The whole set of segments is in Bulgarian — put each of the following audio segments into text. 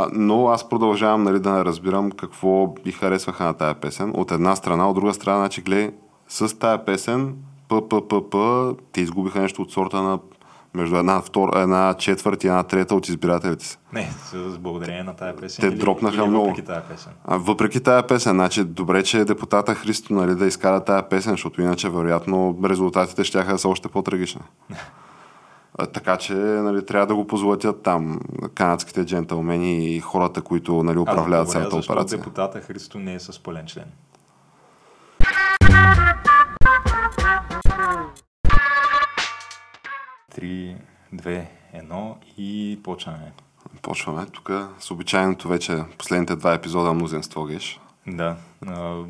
А, но аз продължавам нали, да не разбирам какво би харесваха на тая песен. От една страна, от друга страна, значи, гледай, с тая песен, п, п, п, п, те изгубиха нещо от сорта на между една, втора, една четвърт и една трета от избирателите си. Не, с благодарение на тая песен. Те или, дропнаха или много. Въпреки тая песен. А, въпреки тая песен, значи добре, че депутата Христо нали, да изкара тая песен, защото иначе вероятно резултатите ще са още по-трагични. Така че нали, трябва да го позлатят там канадските джентълмени и хората, които нали, управляват цялата операция. депутата Христо не е с пълен член. Три, две, едно и почваме. Почваме тук с обичайното вече последните два епизода мнозинство геш. Да. А,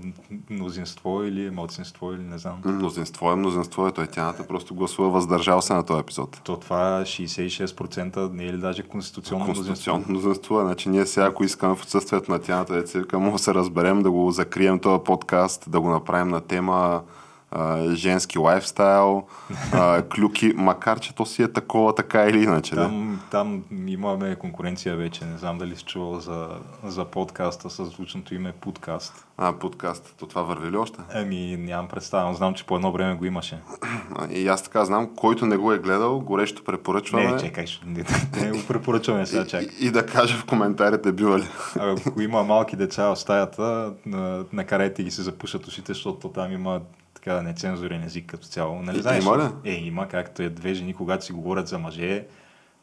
мнозинство или младсинство или не знам. Мнозинство е мнозинство е, той тяната просто гласува въздържал се на този епизод. То това 66% не е ли даже конституционно Конституционно мнозинство? мнозинство е. Значи ние сега, ако искаме в отсъствието на тяната, деца, може да се разберем, да го закрием този подкаст, да го направим на тема а, женски лайфстайл, а, клюки, макар че то си е такова, така или иначе. Да? Там, там имаме конкуренция вече. Не знам дали си чувал за, за подкаста с звучното име подкаст. А, подкаст, то това върви ли още? Ами, нямам представа, знам, че по едно време го имаше. И аз така знам, който не го е гледал, горещо препоръчваме. Не, чекай, не, не го препоръчваме сега, чак. и, и, да каже в коментарите, бива ли. Ако има малки деца в стаята, на- накарайте ги се запушат ушите, защото там има така нецензурен език като цяло. Нали, И- знаеш, има ли? Е, има, както е две жени, когато си говорят за мъже,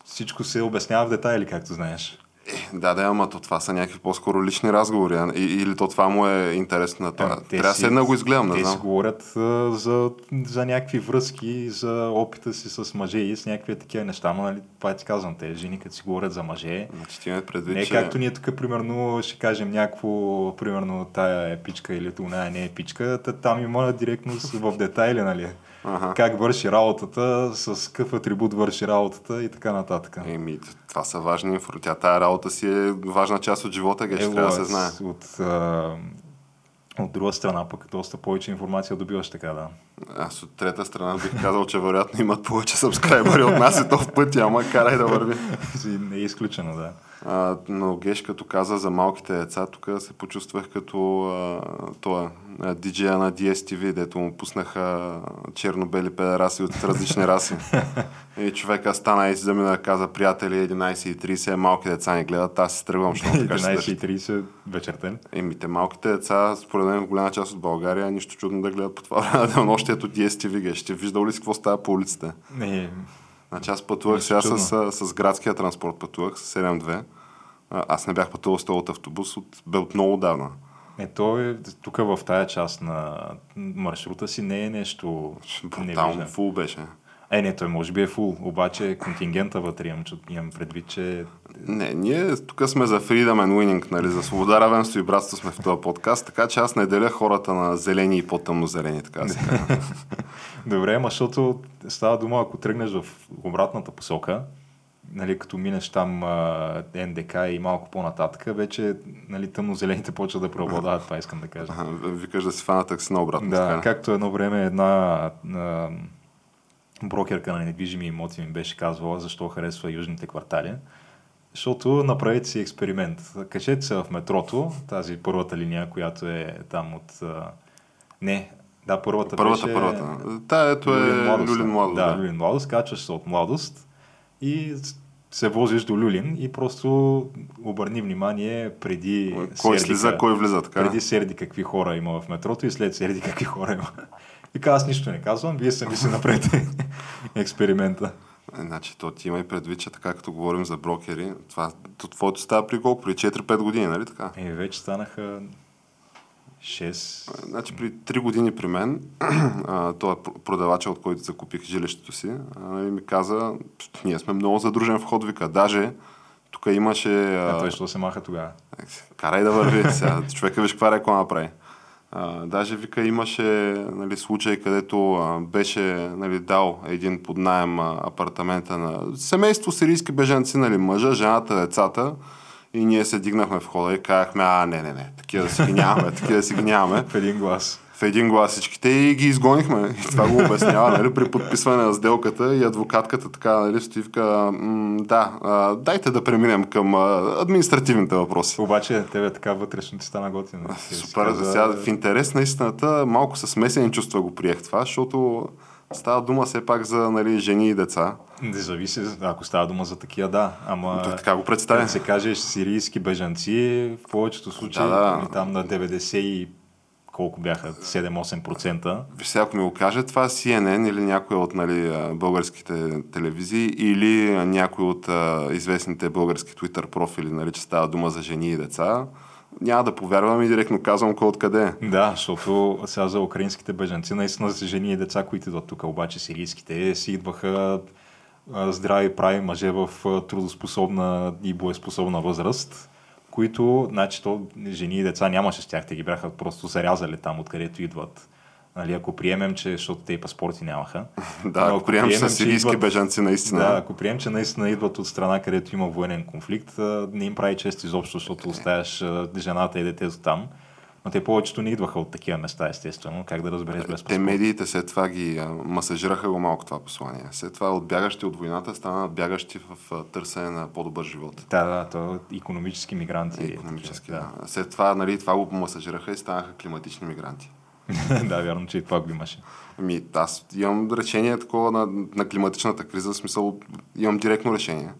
всичко се обяснява в детайли, както знаеш. Да, да, ама то това са някакви по-скоро лични разговори. а- Или то това му е интересно на това. Ами, те Трябва си- седна да го изгледам, не Те си говорят а, за, за някакви връзки, за опита си с мъже и с някакви такива неща, но нали, това ти казвам, те жени, като си говорят за мъже, Значи ти предвид, не е че... както ние тук, примерно, ще кажем някакво, примерно, тая е пичка или оная не е пичка, та там има директно в детайли, нали? Ага. Как върши работата, с какъв атрибут върши работата и така нататък. Еми, това са важни инфо. Тя тая работа си е важна част от живота, геш, трябва да се знае. От, а, от друга страна, пък доста повече информация добиваш така, да. Аз от трета страна бих казал, че вероятно имат повече сабскрайбъри от нас и то в пъти, ама карай да върви. Не е изключено, да. А, но Геш, като каза за малките деца, тук се почувствах като а, това, диджея на DSTV, дето му пуснаха черно-бели педераси от различни раси. И човека стана и си замина, каза, приятели, 11.30, малки деца ни гледат, аз се тръгвам, защото така ще се държи. 11.30 вечерта. ли? Еми, те малките деца, според мен в голяма част от България, нищо чудно да гледат по това време на денонощието DSTV, Геш. Ще виждал ли си какво става по улиците? Не, Значи аз пътувах сега чудно. с, с, с градския транспорт, пътувах с 7-2. А, Аз не бях пътувал с този от автобус от, бе от много давна. не, то е тук в тая част на маршрута си не е нещо Брутално фул беше. Е, не, той може би е фул, обаче контингента вътре имам, имам предвид, че Не, ние тук сме за freedom and winning, нали? За свобода, равенство и братство сме в този подкаст, така че аз не деля хората на зелени и по-тъмно зелени, така се. Добре, ама защото става дума, ако тръгнеш в обратната посока, нали, като минеш там а, НДК и малко по-нататък, вече нали, тъмно-зелените почват да преобладават, това искам да кажа. Викаш да си фана такси на обратно. Да, така както едно време една а, брокерка на недвижими имоти ми беше казвала защо харесва южните квартали. Защото направете си експеримент. Качете се в метрото, тази първата линия, която е там от... Не, да, първата, Първата, беше... първата. Та, ето е Люлин Младост. Да, Люлин Младост. Качваш се от Младост и се возиш до Люлин и просто обърни внимание преди Кой Сердика- слиза, кой влиза, така преди Серди какви хора има в метрото и след Серди какви хора има. И аз нищо не казвам, вие сами си направете експеримента. Е, Значи, то ти има и предвид, че така като говорим за брокери, това, то твоето става при колко? При 4-5 години, нали така? И вече станаха 6. Значи при 3 години при мен, той е пр- продавача, от който закупих жилището си, нали, ми каза, «Пф, ние сме много задружен вход, вика, даже тук имаше... А А, той що се маха тогава? Карай да върви сега. Човека виж каква реклама прави. А, даже вика имаше нали, случай, където а, беше нали, дал един под найем апартамента на семейство сирийски бежанци, нали, мъжа, жената, децата. И ние се дигнахме в хода и казахме, а, не, не, не, такива да си ги нямаме, такива да си ги нямаме. В един глас. В един глас всичките и ги изгонихме. И това го обяснява нали, при подписване на сделката и адвокатката така, нали, Стивка, да, а, дайте да преминем към а, административните въпроси. Обаче тебе така вътрешно ти стана готино. Супер, каза... сега в интерес на истината малко с смесени чувства го приех това, защото Става дума все пак за нали, жени и деца. Не зависи, ако става дума за такива, да. Ама То, така го представя. Да се каже сирийски бежанци, в повечето случаи, да, да. там на 90 и колко бяха, 7-8%. Виж ако ми го каже, това CNN или някой от нали, българските телевизии или някой от а, известните български Twitter профили, нали, че става дума за жени и деца, няма да повярвам и директно казвам кой откъде е. Да, защото сега за украинските бежанци наистина са жени и деца, които идват тук, обаче сирийските си идваха здрави прави мъже в трудоспособна и боеспособна възраст, които, значи, то, жени и деца нямаше с тях, те ги бяха просто зарязали там, откъдето идват. Нали, ако приемем, че, защото те и паспорти нямаха. да, ако, ако приемем, че са сирийски идват, бежанци наистина. Да, ако приемем, че наистина идват от страна, където има военен конфликт, не им прави чест изобщо, защото оставяш жената и детето там. Но те повечето не идваха от такива места, естествено. Как да разбереш без паспорт? Те медиите след това ги масажираха го малко това послание. След това от бягащи от войната станат бягащи в търсене на по-добър живот. Да, да, то економически мигранти. Економически, да. да. След това, нали, това го масажираха и станаха климатични мигранти. да, вярно, че и това го имаше. Ами, аз имам решение такова на, на климатичната криза, в смисъл имам директно решение.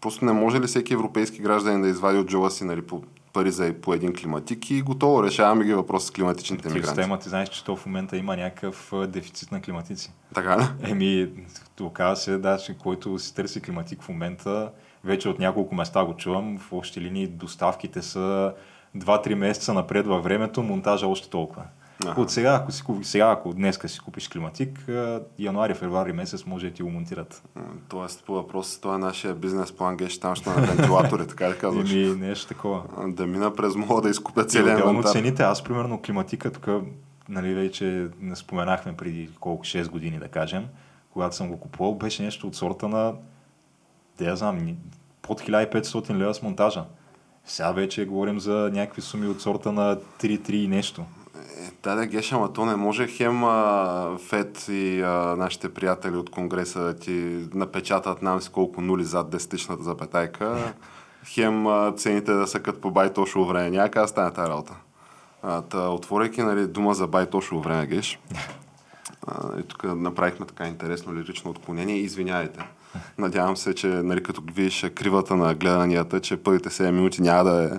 Просто не може ли всеки европейски гражданин да извади от джоба си нали, по пари за по един климатик и готово решаваме ги въпрос с климатичните мигранти. Система, ти знаеш, че то в момента има някакъв дефицит на климатици. Така ли? Еми, оказа се, да, че който си търси климатик в момента, вече от няколко места го чувам, в общи линии доставките са 2-3 месеца напред във времето, монтажа още толкова. Ага. От сега, ако, си, сега, ако днеска си купиш климатик, януари, февруари месец може да ти го монтират. Тоест, по въпрос, това е нашия бизнес план, геш там ще на вентилатори, така да казваш. Еми, нещо такова. Да мина през мола да изкупя целия инвентар. цените, аз примерно климатика, тук, нали, вече не споменахме преди колко 6 години, да кажем, когато съм го купувал, беше нещо от сорта на, да я знам, под 1500 лева с монтажа. Сега вече говорим за някакви суми от сорта на 3-3 и нещо. Да, да, Геша, ама то не може хем а, ФЕД и а, нашите приятели от Конгреса да ти напечатат нам си колко нули зад десетичната запетайка. Хем а, цените да са като по байтошово време. Няма да стане тази работа. А, та, отворяйки нали, дума за байтошово време, Геш, а, и тук направихме така интересно лирично отклонение. Извинявайте. Надявам се, че нали, като видиш кривата на гледанията, че първите 7 минути няма да е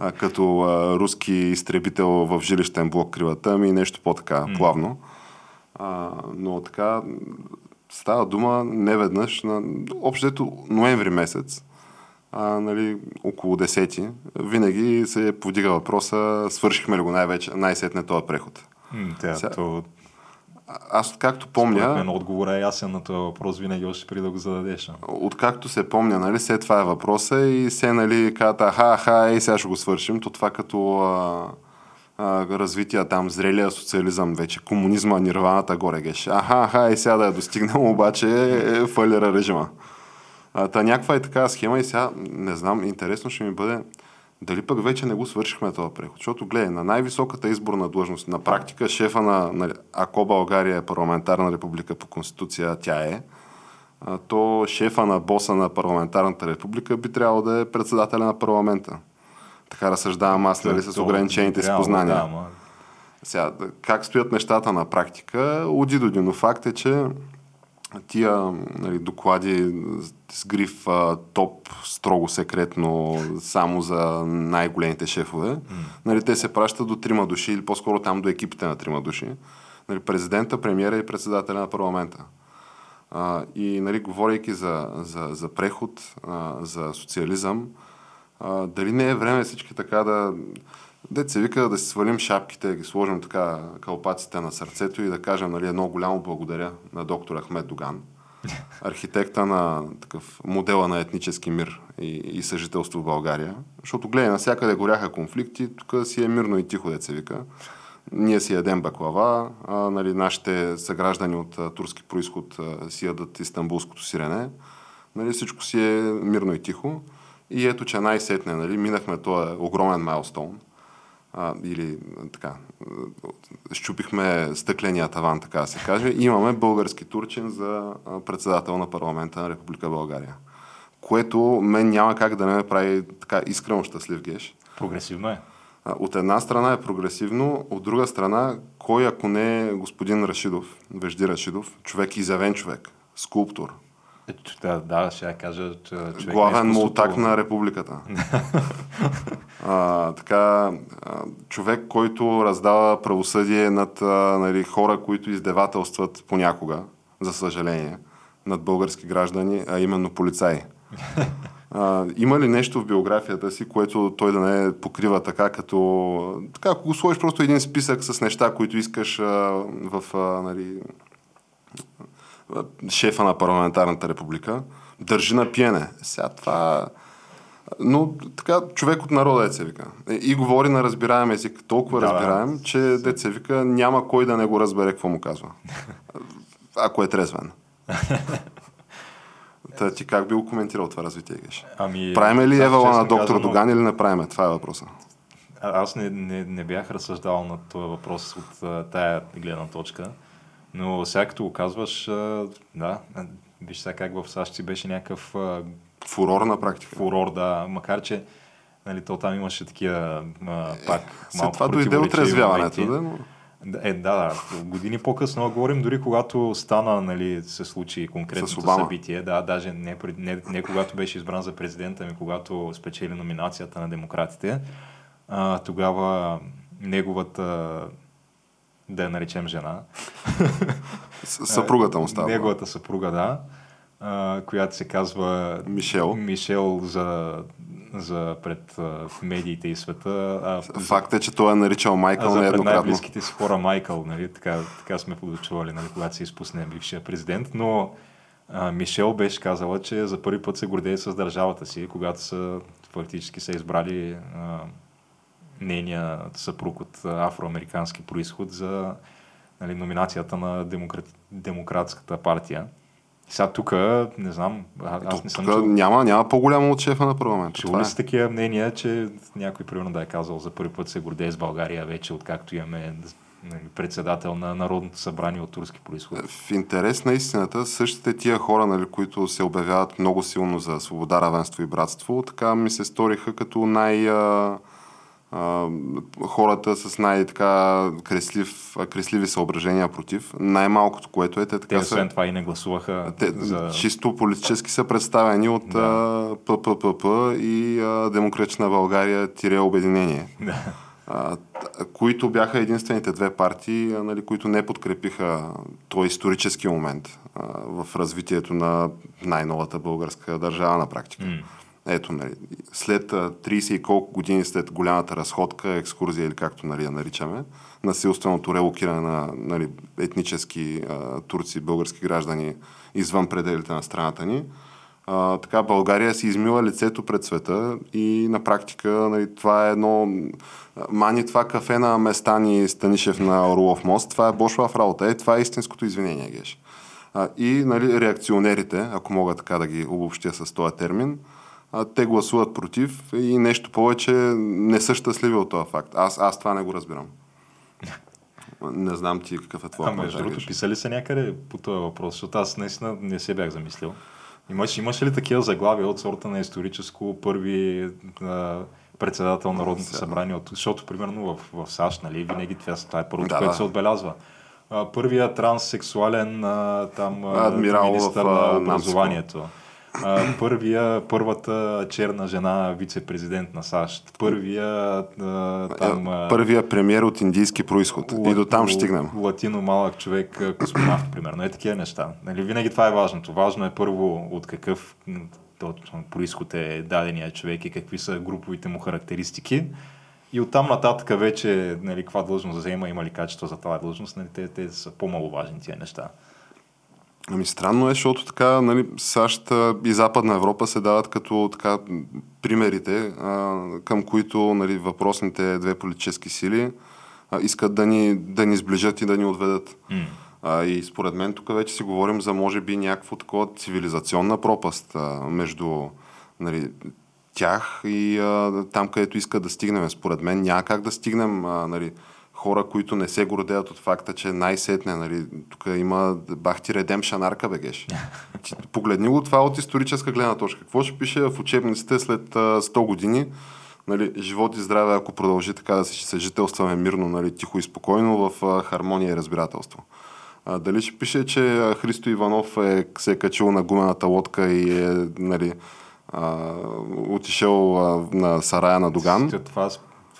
а, като а, руски изтребител в жилищен блок кривата, ами нещо по-така плавно. А, но така става дума не веднъж, на общото ноември месец, а, нали, около 10 винаги се подига въпроса, свършихме ли го най-вече, най-сетне този преход. Тя, Сега, то аз откакто помня... Според мен отговор е ясен на този въпрос, винаги още преди да го зададеш. Откакто се помня, нали, все това е въпроса и се, нали, казват, аха, аха, и сега ще го свършим. То това като а, а, развитие там, зрелия социализъм вече, комунизма, нирваната горе геше. Аха, аха, и сега да я достигнем, обаче е, е фалира режима. А, та някаква е така схема и сега, не знам, интересно ще ми бъде дали пък вече не го свършихме този преход? Защото, гледай, на най-високата изборна длъжност, на практика шефа на, на ако България е парламентарна република по конституция, тя е, то шефа на боса на парламентарната република би трябвало да е председателя на парламента. Така разсъждавам аз, нали, с ограничените си познания. Да, ма... Сега, как стоят нещата на практика? Уди до факт е, че тия нали, доклади с гриф а, топ, строго секретно, само за най-големите шефове, mm. нали, те се пращат до трима души или по-скоро там до екипите на трима души. Нали, президента, премиера и председателя на парламента. А, и нали, говорейки за, за, за преход, а, за социализъм, а, дали не е време всички така да Дет се вика да си свалим шапките, да ги сложим така кълпаците на сърцето и да кажем нали, едно голямо благодаря на доктор Ахмед Доган, архитекта на такъв модела на етнически мир и, и съжителство в България. Защото гледай, навсякъде горяха конфликти, тук си е мирно и тихо, дет се вика. Ние си ядем баклава, а, нали, нашите съграждани от а, турски происход а, си ядат истанбулското сирене. Нали, всичко си е мирно и тихо. И ето, че най-сетне, нали, минахме този огромен майлстоун а, или така, щупихме стъкления таван, така да се каже, имаме български турчин за председател на парламента на Република България. Което мен няма как да не ме прави така искрено щастлив геш. Прогресивно е. От една страна е прогресивно, от друга страна, кой ако не е господин Рашидов, Вежди Рашидов, човек изявен човек, скулптор, да, да, ще я кажа, че човек Главен мултак на републиката. а, така, човек, който раздава правосъдие над нали, хора, които издевателстват понякога, за съжаление, над български граждани, а именно полицаи. А, има ли нещо в биографията си, което той да не покрива така, като... Така, ако го сложиш просто един списък с неща, които искаш а, в а, нали, шефа на парламентарната република, държи на пиене. Сега това... Но така, човек от народа, деца вика. И говори на разбираем език, толкова да, разбираем, да. че деца вика няма кой да не го разбере какво му казва. Ако е трезвен. Та ти как би го коментирал това развитие, Геш? Ами, правиме ли Евала на доктор казано... Доган или не правиме? Това е въпроса. А, аз не, не, не бях разсъждавал на този въпрос от тая гледна точка. Но сега като го казваш, да, виж сега как в САЩ си беше някакъв... Фурор на практика. Фурор, да, макар че нали, то там имаше такива пак е, малко това дойде отрезвяването, да, но... Е, да, да. Години по-късно говорим, дори когато стана, нали, се случи конкретното събитие, да, даже не, не, не когато беше избран за президента, ами когато спечели номинацията на демократите, а, тогава неговата да я наречем жена. Съпругата му става. Неговата съпруга, да, а, която се казва Мишел. Мишел за, за пред а, медиите и света. А, Факт е, че той е наричал Майкъл а, за най-близките си хора Майкъл, нали? така, така сме подочували, нали, когато се изпусне бившия президент, но а, Мишел беше казала, че за първи път се гордее с държавата си, когато са фактически са избрали а, нейния съпруг от афроамерикански происход за нали, номинацията на демократ, Демократската партия. Сега тук, не знам, аз не съм чул... Няма, няма по-голямо от шефа на парламента. Чули ли са е. такива мнения, че някой примерно да е казал за първи път се гордее с България вече, откакто имаме нали, председател на Народното събрание от турски происход. В интерес на истината, същите тия хора, нали, които се обявяват много силно за свобода, равенство и братство, така ми се сториха като най- хората с най-така креслив, кресливи съображения против. Най-малкото, което е, те така те, освен това и не гласуваха. Те, за... Чисто политически са представени от да. ППП и а, Демократична България тире обединение. Да. А, които бяха единствените две партии, а, нали, които не подкрепиха този исторически момент а, в развитието на най-новата българска държава на практика. Mm. Ето, нали, след 30 и колко години след голямата разходка, екскурзия или както нали, я наричаме, насилственото релокиране на нали, етнически а, турци, български граждани извън пределите на страната ни, а, така България си измила лицето пред света и на практика нали, това е едно мани това кафе на Местани Станишев на Орлов мост, това е Бошва в работа. Е, това е истинското извинение, Геш. А, и нали, реакционерите, ако мога така да ги обобщя с този термин, а, те гласуват против и нещо повече не са щастливи от този факт. Аз, аз това не го разбирам. Не знам ти какъв е твой А между другото, писали се някъде по този въпрос, защото аз наистина не се бях замислил. Имаш, имаш ли такива заглавия от сорта на историческо първи а, председател на Народното събрание? От, защото, примерно, в, в САЩ, нали, винаги това, това е първото, да, което да. се отбелязва. А, първия транссексуален а, там Адмирал министър в, на образованието. Намско а, първия, първата черна жена вице-президент на САЩ, първия а, там... А, първия премьер от индийски происход. Лат, и до там ще стигнем. Латино малък човек, космонавт, примерно. Е такива неща. Нали, винаги това е важното. Важно е първо от какъв происход е дадения човек и какви са груповите му характеристики. И оттам нататък вече, нали, каква длъжност взема, има ли качество за тази длъжност, нали, те, те са по-маловажни тия неща. Ами странно е, защото така нали, САЩ и Западна Европа се дават като така примерите, а, към които нали, въпросните две политически сили а, искат да ни, да ни сближат и да ни отведат. Mm. А, и според мен тук вече си говорим за може би някакво такова цивилизационна пропаст а, между нали, тях и а, там, където искат да стигнем. Според мен няма как да стигнем а, нали, хора, които не се гордеят от факта, че най-сетне, нали, тук има бахти редемшан арка бегеш. Погледни го това от историческа гледна точка. Какво ще пише в учебниците след а, 100 години? Нали, живот и здраве, ако продължи така да се съжителстваме мирно, нали, тихо и спокойно, в хармония и разбирателство. А, дали ще пише, че Христо Иванов е, се е качил на гумената лодка и е нали, а, отишъл а, на сарая на Доган? Това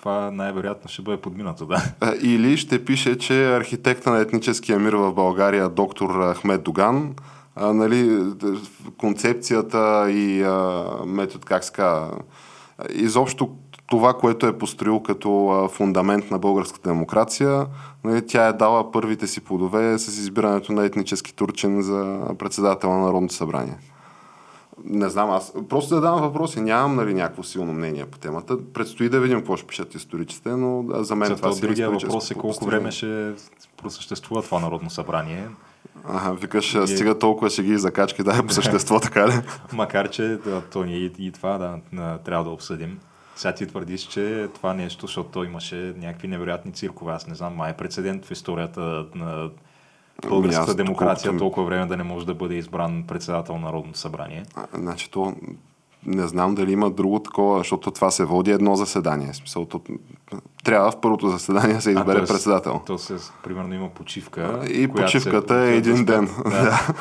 това най-вероятно ще бъде подминато, да. Или ще пише, че архитекта на етническия мир в България, доктор Ахмед Доган, а, нали, концепцията и а, метод, как ска, изобщо това, което е построил като фундамент на българската демокрация, нали, тя е дала първите си плодове с избирането на етнически турчин за председател на Народното събрание. Не знам, аз просто да давам въпроси. Нямам нали, някакво силно мнение по темата. Предстои да видим какво ще пишат историците, но за мен Зато това си другия въпрос е колко време ще просъществува това Народно събрание. Ага, викаш, и... стига толкова ще ги закачки, да, по същество, така ли? Макар, че да, то ние и, и това да, трябва да обсъдим. Сега ти твърдиш, че това нещо, защото имаше някакви невероятни циркове. Аз не знам, май е прецедент в историята на българската демокрация колкото... толкова време да не може да бъде избран председател на Народното събрание. А, значи то не знам дали има друго такова, защото това се води едно заседание. Смисъл, то, трябва в първото заседание да се избере а, председател. То се, примерно има почивка. И почивката се, е един ден. Да.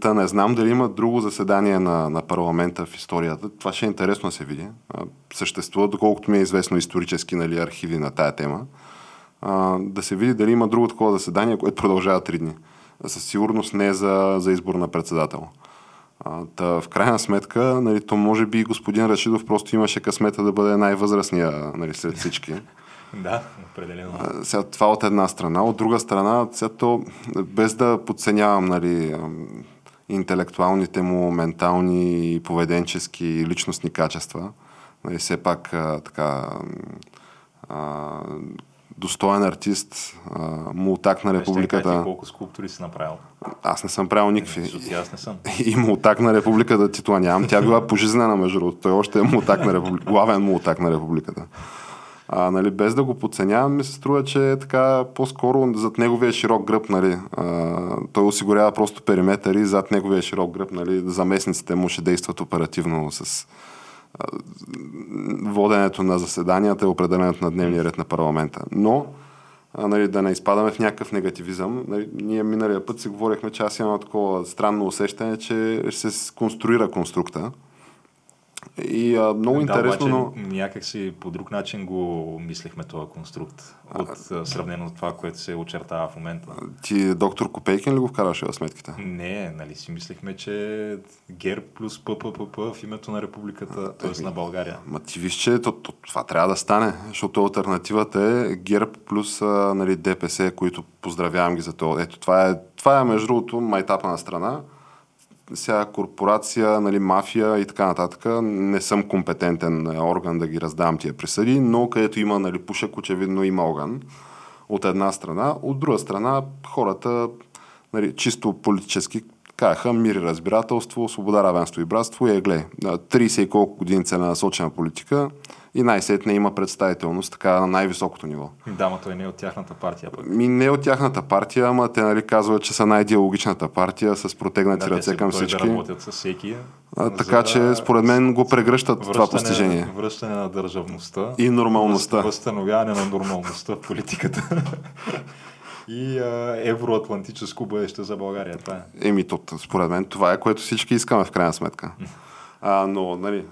Та не знам дали има друго заседание на, на парламента в историята. Това ще е интересно да се види. Съществува, доколкото ми е известно исторически нали, архиви на тая тема а, да се види дали има друго такова заседание, което продължава три дни. Със сигурност не е за, за избор на председател. А, та, в крайна сметка, нали, то може би господин Рашидов просто имаше късмета да бъде най-възрастния нали, сред всички. да, определено. А, сега, това от една страна. От друга страна, сега то, без да подценявам нали, интелектуалните му, ментални, поведенчески и личностни качества, нали, все пак а, така а, достоен артист, мултак на републиката. Ти колко скулптури си направил? Аз не съм правил никакви. Не, аз не съм. И мултак на републиката титла нямам. Тя била пожизнена между другото. Той още е мултак на републиката. Главен мултак на републиката. А, нали, без да го подценявам, ми се струва, че е така по-скоро зад неговия широк гръб, нали, а, той осигурява просто периметър и зад неговия широк гръб, нали, заместниците му ще действат оперативно с воденето на заседанията и определенето на дневния ред на парламента. Но, нали, да не изпадаме в някакъв негативизъм. Нали, ние миналия път си говорихме, че аз имам такова странно усещане, че се конструира конструкта. И а, много да, интересно, обаче, но... някак си по друг начин го мислихме този конструкт, от а, сравнено с това, което се очертава в момента. Ти доктор Копейкин ли го вкараше в сметките? Не, нали си мислихме, че ГЕР плюс ППП в името на републиката, т.е. на България. Ма ти виж, че то, то, това трябва да стане, защото альтернативата е ГЕРБ плюс а, нали, ДПС, които поздравявам ги за това. Ето, това е, това е между другото майтапа на страна сега корпорация, нали, мафия и така нататък. Не съм компетентен орган да ги раздавам тия присъди, но където има нали, пушек, очевидно има огън от една страна. От друга страна, хората нали, чисто политически казаха мир и разбирателство, свобода, равенство и братство и е гледай. 30 и колко години целенасочена политика, и най-сетне има представителност така на най-високото ниво. Да, но той не е от тяхната партия. Пък. Ми не е от тяхната партия, ама те нали, казват, че са най-диалогичната партия с протегнати да, ръце към всички. Да, работят с всеки. А, така че според мен го прегръщат връщане, това постижение. Връщане на държавността. И нормалността. Възстановяване на нормалността в политиката. и а, евроатлантическо бъдеще за България. Това е. Еми, то, според мен това е, което всички искаме в крайна сметка. А, но, нали,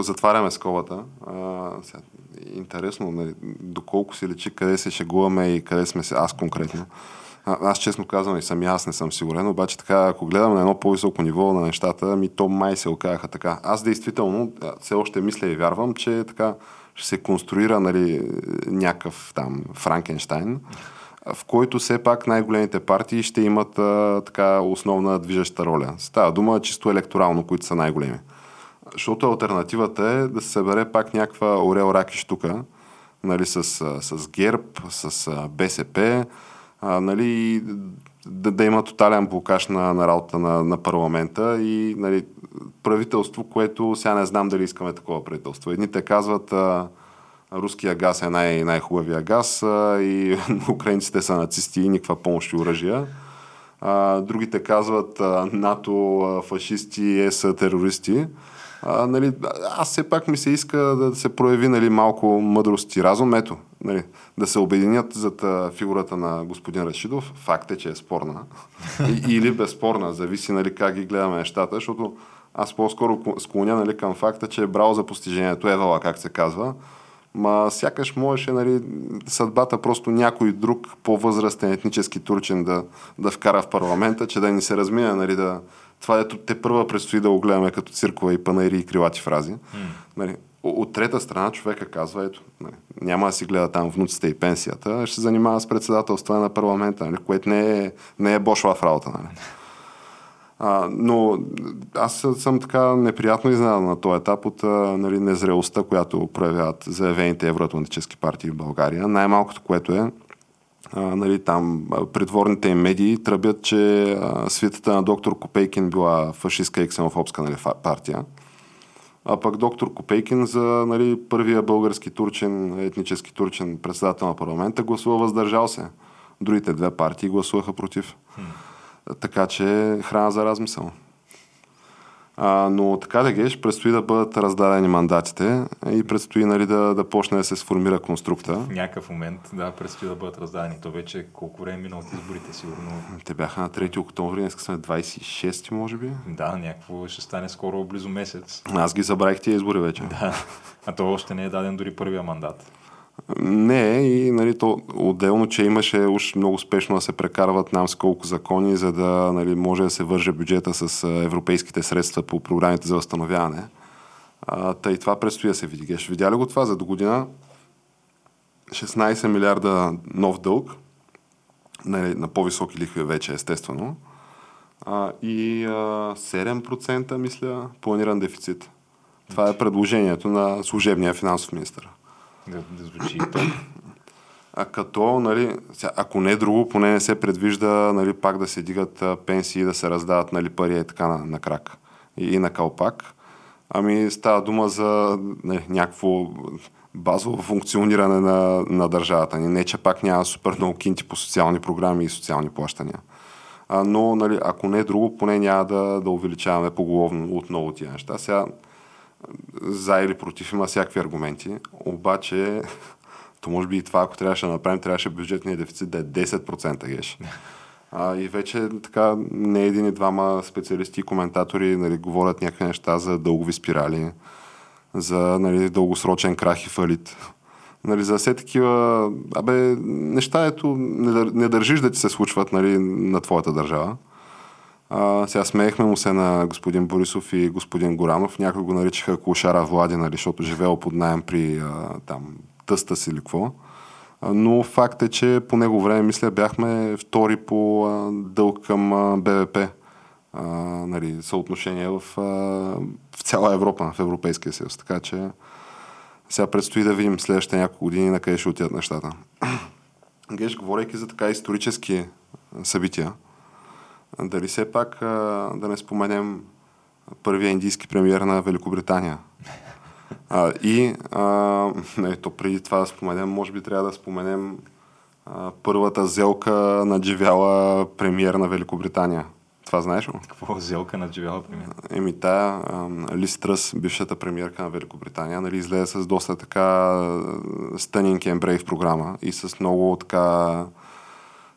затваряме скобата. А, сега, интересно, нали, доколко си лечи, къде се шегуваме и къде сме се, аз конкретно. А, аз честно казвам и сами аз не съм сигурен, обаче така, ако гледам на едно по-високо ниво на нещата, ми то май се оказаха така. Аз действително все още мисля и вярвам, че така ще се конструира нали, някакъв там Франкенштайн, в който все пак най-големите партии ще имат а, така основна движеща роля. Става дума чисто електорално, които са най-големи. Защото альтернативата е да се събере пак някаква Орел Ракиш тук, нали, с, с ГЕРБ, с БСП, а, нали, да, да има тотален блокаж на, на работа на, на парламента и нали, правителство, което сега не знам дали искаме такова правителство. Едните казват а, руския газ е най- най-хубавия газ а, и украинците са нацисти и никаква помощ и оръжия. А, другите казват а, НАТО а, фашисти, ЕС терористи. А, нали, аз все пак ми се иска да се прояви нали, малко мъдрост и разум. Ето, нали, да се обединят зад фигурата на господин Рашидов. Факт е, че е спорна. И, или безспорна. Зависи нали, как ги гледаме нещата, защото аз по-скоро склоня нали, към факта, че е брал за постижението Евала, как се казва. Ма сякаш можеше нали, съдбата просто някой друг по-възрастен етнически турчен да, да вкара в парламента, че да ни се размине, нали, да, това ето те първа предстои да го гледаме като циркова и панаири и крилати фрази. Mm. Нали, от трета страна човека казва, ето, нали, няма да си гледа там внуците и пенсията, ще се занимава с председателство на парламента, нали, което не е, не е бошла в работа. Нали. А, но аз съм така неприятно изненадан на този етап от нали, незрелостта, която проявяват заявените евроатлантически партии в България. Най-малкото, което е, а, нали, там придворните им медии тръбят, че а, свитата на доктор Копейкин била фашистска и ксенофобска нали, партия. А пък доктор Копейкин за нали, първия български турчен, етнически турчен председател на парламента гласува въздържал се. Другите две партии гласуваха против. Така че храна за размисъл. А, но така да геш, предстои да бъдат раздадени мандатите и предстои нали, да, да почне да се сформира конструкта. В някакъв момент, да, предстои да бъдат раздадени. То вече колко време мина от изборите, сигурно. Те бяха на 3 октомври, днес сме 26 може би. Да, някакво ще стане скоро близо месец. Аз ги забравих тия избори вече. Да, а то още не е даден дори първия мандат. Не, и нали, то, отделно, че имаше уж много спешно да се прекарват нам с колко закони, за да нали, може да се върже бюджета с европейските средства по програмите за възстановяване. А, тъй това предстои да се види. Геш, видя ли го това за до година? 16 милиарда нов дълг, нали, на по-високи лихви вече, естествено. А, и а, 7% мисля планиран дефицит. Това е предложението на служебния финансов министр. Да, да звучи А като, нали, ако не друго, поне не се предвижда нали, пак да се дигат пенсии, да се раздават нали, пари и така на, на крак и, и на калпак. Ами става дума за не, някакво базово функциониране на, на държавата ни. Не, че пак няма супер много кинти по социални програми и социални плащания. А, но, нали, ако не друго, поне няма да, да увеличаваме поголовно отново тия неща. Сега за или против има всякакви аргументи, обаче то може би и това, ако трябваше да направим, трябваше бюджетния дефицит да е 10% геш. А, и вече така не един и двама специалисти и коментатори нали, говорят някакви неща за дългови спирали, за нали, дългосрочен крах и фалит. Нали, за все такива абе, неща, ето, не, не държиш да ти се случват нали, на твоята държава. А, сега смеехме му се на господин Борисов и господин Горанов. Някои го наричаха Кошара Влади, нали, защото живеел под найем при а, там, тъста си или какво. Но факт е, че по него време, мисля, бяхме втори по а, дълг към а, БВП. А, нали, съотношение в, а, в цяла Европа, в Европейския съюз. Така че сега предстои да видим следващите няколко години на къде ще отидат нещата. Геш, говорейки за така исторически събития, дали все пак да не споменем първия индийски премьер на Великобритания. А, и а, не, то преди това да споменем, може би трябва да споменем а, първата зелка надживяла премьер на Великобритания. Това знаеш ли? Какво зелка надживяла премьер? Еми тая Лис Тръс, бившата премьерка на Великобритания, нали, излезе с доста така стънинг ембрейв програма и с много така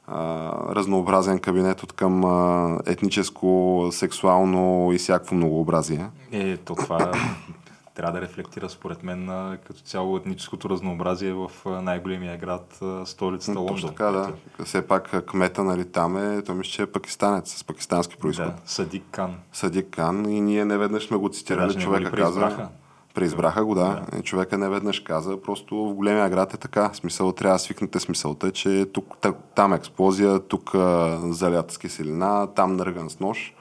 а, разнообразен кабинет от към а, етническо, сексуално и всякакво многообразие. Е, то това трябва да рефлектира според мен на като цяло етническото разнообразие в най-големия град, столицата Лондон. Точно така, да. Все пак кмета нали, там е, той мисля, че е пакистанец с пакистански происход. Да, Садик Кан. Садик Кан и ние не веднъж сме го цитирали. Човека каза, Преизбраха го, да. да. Човека не веднъж каза, просто в големия град е така. Смисъл, трябва да свикнете смисълта, че тук, там експлозия, тук залят с киселина, там нърган с нож.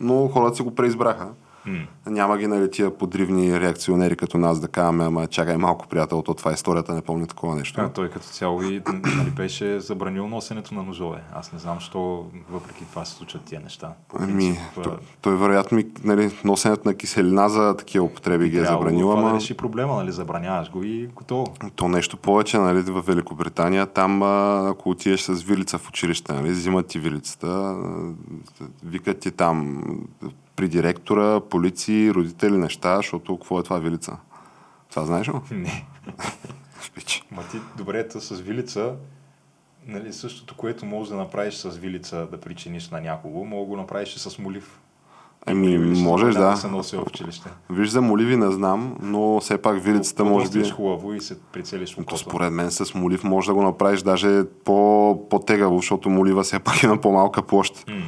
Но хората си го преизбраха. М. Няма ги нали, тия подривни реакционери като нас да казваме, ама чакай малко, приятел, то това е историята, не помня такова нещо. А, той като цяло и нали, беше забранил носенето на ножове. Аз не знам, що въпреки това се случват тия неща. Ами, той, той вероятно нали, носенето на киселина за такива употреби ги е забранил, това да ама реши проблема, нали, забраняваш го и готово. то нещо повече, нали, в Великобритания, там ако отидеш с вилица в училище, нали, взимат ти вилицата, викат ти там при директора, полиции, родители, неща, защото какво е това вилица? Това знаеш ли? Не. Ма ти, добре, та с вилица, нали, същото, което можеш да направиш с вилица да причиниш на някого, мога да го направиш и с молив. Вилица можеш, няма да. се носи в училище. Виж за моливи не знам, но все пак вилицата може би... Подостриш хубаво и се прицелиш То окото. според мен с молив може да го направиш даже по, по-тегаво, защото молива все пак е на по-малка площ. М.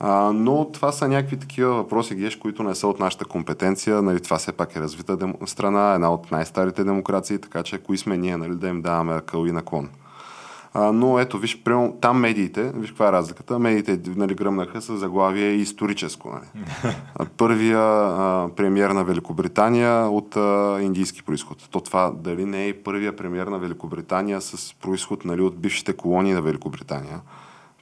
А, но това са някакви такива въпроси, Геш, които не са от нашата компетенция. Нали, това все пак е развита дем... страна, една от най-старите демокрации, така че кои сме ние нали, да им даваме акъл и наклон. А, но ето, виж, прямо, там медиите, виж каква е разликата, медиите нали, гръмнаха с заглавие историческо. Нали. Първия а, премьер на Великобритания от а, индийски происход. То това дали не е и първия премьер на Великобритания с происход нали, от бившите колонии на Великобритания.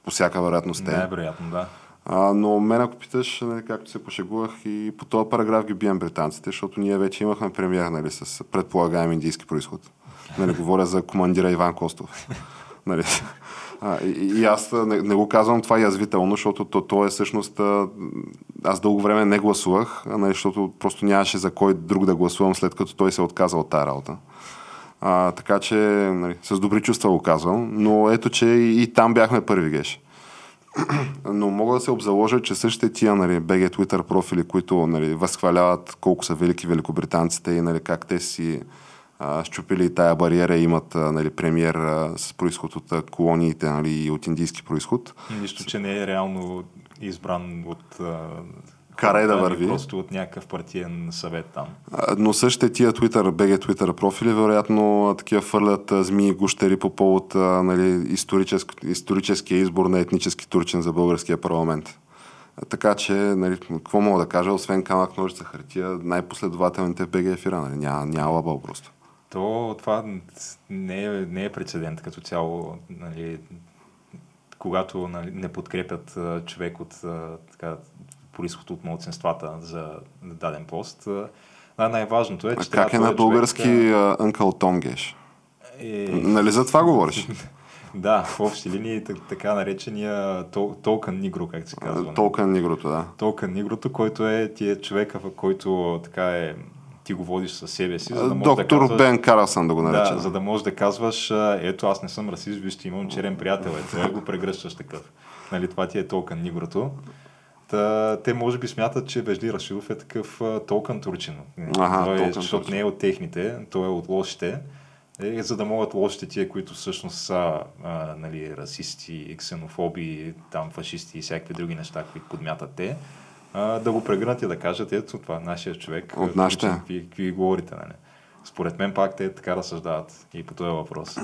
По всяка вероятност е. Най-вероятно, да. А, но мен ако питаш, нали, както се пошегувах и по този параграф ги бием британците, защото ние вече имахме премиер нали, с предполагаем индийски происход. Нали, говоря за командира Иван Костов. нали. А, и, и аз не, не го казвам това язвително, защото то, то е всъщност... Аз дълго време не гласувах, нали, защото просто нямаше за кой друг да гласувам, след като той се отказа от тази работа. А, така че нали, с добри чувства го казвам, но ето, че и, и там бяхме първи геш. Но мога да се обзаложа, че същите тия нали, BG Twitter профили, които нали, възхваляват колко са велики великобританците и нали, как те си а, щупили тая бариера и имат нали, премиер а, с происход от колониите нали, и от индийски происход. Нищо, че не е реално избран от... а, Карай да върви. Просто от някакъв партиен съвет там. Но същите тия Twitter, BG Twitter профили, вероятно такива фърлят змии гущери по повод нали, историческ, историческия избор на етнически турчин за българския парламент. Така че, нали, какво мога да кажа, освен камък, ножица, хартия, най-последователните в БГ ефира, нали, няма, няма лабал просто. То това не е, не е прецедент като цяло, нали, когато нали, не подкрепят човек от така, происход от младсенствата за даден пост. А, а най-важното е, А че как е на човек, български а, Uncle Геш? Е, Нали за това говориш? да, в общи линии так- така наречения тол- толкън нигро, как се казва. Толкан Нигрото, да. Толкън нигрото, който е ти е човека, в който така е ти го водиш със себе си, за да Доктор да казваш, Бен Карлсън да го наречем. Да, за да можеш да казваш, а, ето аз не съм расист, вижте, имам черен приятел, ето я го прегръщаш такъв. Нали, това ти е толкън нигрото. Та, те може би смятат, че Вежди Рашидов е такъв а, толкън турчин. Аха, той е, толкън защото турчин. не е от техните, той е от лошите. Е, за да могат лошите тия, които всъщност са а, нали, расисти, ксенофоби, там фашисти и всякакви други неща, които подмятат те, а, да го прегърнат и да кажат, ето това, нашия човек. От нашите. Какви, какви говорите, нали? Според мен пак те така разсъждават и по този въпрос.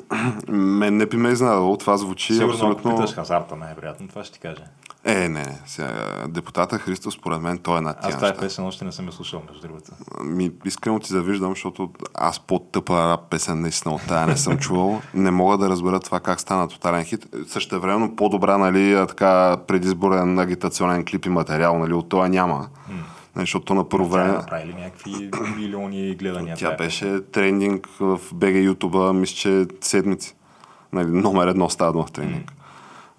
Мен не би ме изненадало, това звучи Сигурно, абсолютно... ако питаш хазарта, най-вероятно това ще ти каже. Е, не. Сега, депутата Христо, според мен, той е над тия Аз тази песен още не съм я слушал, между другото. Ми, искрено ти завиждам, защото аз по-тъпа рап песен наистина от тая не съм чувал. Не мога да разбера това как стана тотален хит. Също времено по-добра, нали, така предизборен агитационен клип и материал, нали, от това няма. Нали, Защото на първо Тя време направили някакви милиони гледания. тя беше трендинг в BG YouTube, мисля, че седмици. Нали, номер едно става в тренинг.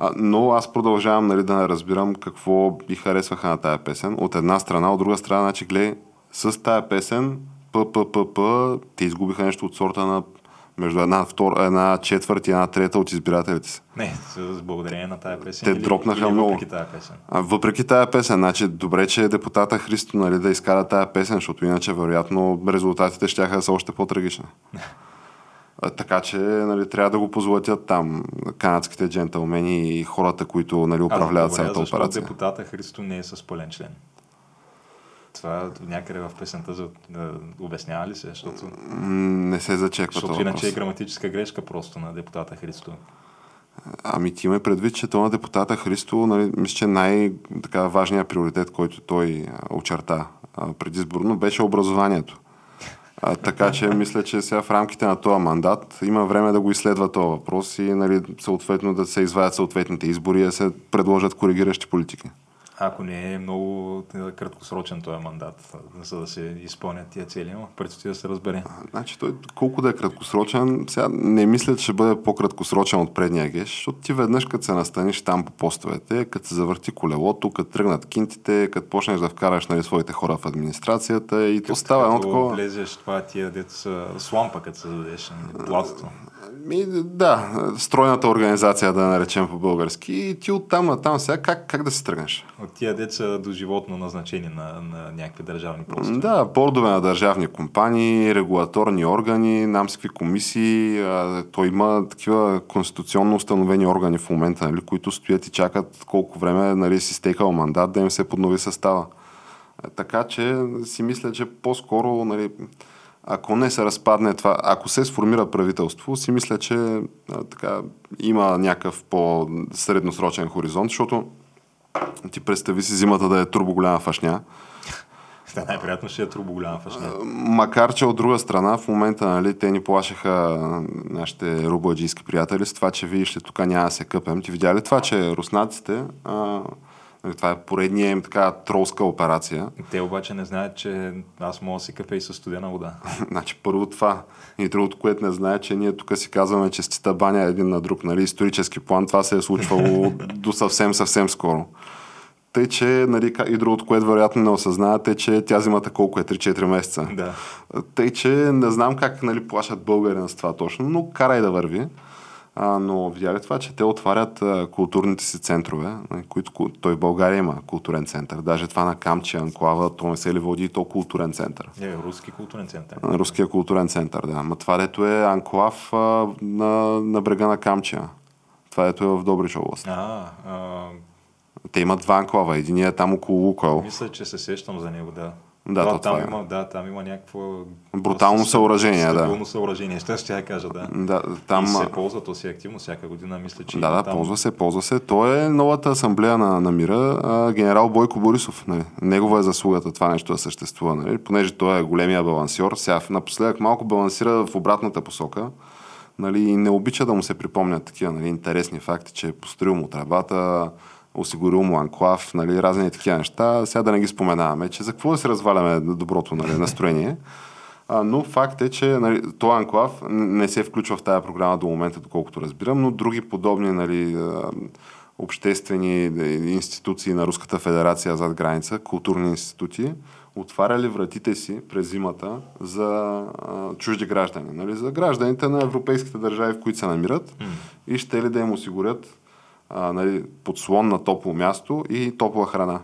А, но аз продължавам нали, да не разбирам какво ги харесваха на тая песен. От една страна, от друга страна, значи, гледай, с тая песен, ПППП, те изгубиха нещо от сорта на между една, втора, една четвърт и една трета от избирателите си. Не, с благодарение на тази песен. Те или, дропнаха или много. въпреки тази песен. А, въпреки тая песен, значи добре, че депутата Христо нали, да изкара тая песен, защото иначе вероятно резултатите ще са още по-трагични. Така че нали, трябва да го позлатят там канадските джентълмени и хората, които нали, управляват цялата операция. депутата Христо не е с пълен член. Това някъде в песента за, обяснява ли се, защото, Не се зачеква защото това иначе е граматическа грешка просто на депутата Христо. Ами ти ме предвид, че това на депутата Христо, нали, мисля, че най-важният приоритет, който той очерта предизборно, беше образованието. А, така че мисля, че сега в рамките на този мандат има време да го изследва този въпрос и нали, съответно да се извадят съответните избори и да се предложат коригиращи политики. Ако не е много краткосрочен този мандат, за да се изпълнят тия цели, но предстои да се разбере. Значи той колко да е краткосрочен, сега не мисля, че ще бъде по-краткосрочен от предния геш, защото ти веднъж като се настаниш там по постовете, като се завърти колелото, като тръгнат кинтите, като почнеш да вкараш нали, своите хора в администрацията и то става едно такова... влезеш това тия деца слампа, като се зададеш на платото. Ми, да, стройната организация, да наречем по-български. И ти оттам на там сега как, как да си тръгнеш? От тия деца до животно назначени на, на някакви държавни прости. Да, бордове на държавни компании, регулаторни органи, намскви комисии. Той има такива конституционно установени органи в момента, нали, които стоят и чакат колко време нали, си стекал мандат да им се поднови състава. Така че си мисля, че по-скоро нали, ако не се разпадне това, ако се сформира правителство, си мисля, че а, така, има някакъв по-средносрочен хоризонт, защото ти представи си зимата да е турбо голяма фашня. Да, най-приятно ще е турбо голяма фашня. Макар, че от друга страна, в момента нали, те ни плашеха нашите рубладжийски приятели с това, че видиш ли тук няма да се къпем. Ти видя ли това, че руснаците а, това е поредния им така тролска операция. Те обаче не знаят, че аз мога да си кафе и със студена вода. значи първо това. И другото, което не знае, че ние тук си казваме, че стита баня един на друг. Нали? Исторически план това се е случвало до съвсем, съвсем скоро. Тъй, че, нали, и другото, което вероятно не осъзнавате, че тя зимата колко е 3-4 месеца. Да. Тъй, че не знам как нали, плашат българи на това точно, но карай да върви. А, но видя ли това, че те отварят а, културните си центрове, които той в България има културен център. Даже това на Камче, Анклава, то не се ли води то културен център. Не, руски културен център. Руския културен център, да. Ма това дето е Анклав а, на, на брега на Камчия. Това дето е в Добрич област. А, а... Те имат два анклава. Единият е там около Лукойл. Мисля, че се сещам за него, да. Да, това, то там това е. има, да, там има някакво... Брутално съоръжение, да. Стабилно съоръжение, ще ще я кажа, да. Да, там... И се ползва, то си е активно всяка година, мисля, че Да, да, там... ползва се, ползва се. То е новата асамблея на, на мира, а, генерал Бойко Борисов. Нали. Негова е заслугата това нещо да съществува, нали. понеже той е големия балансьор. Сега напоследък малко балансира в обратната посока. Нали, и не обича да му се припомнят такива нали, интересни факти, че е построил му трабата, осигурил му анклав, нали, разни такива неща. Сега да не ги споменаваме, че за какво да се разваляме доброто нали, настроение. А, но факт е, че нали, този анклав не се включва в тази програма до момента, доколкото разбирам, но други подобни нали, обществени институции на Руската федерация зад граница, културни институти, отваряли вратите си през зимата за а, чужди граждани, нали, за гражданите на европейските държави, в които се намират mm. и ще ли да им осигурят а, нали, подслон на топло място и топла храна.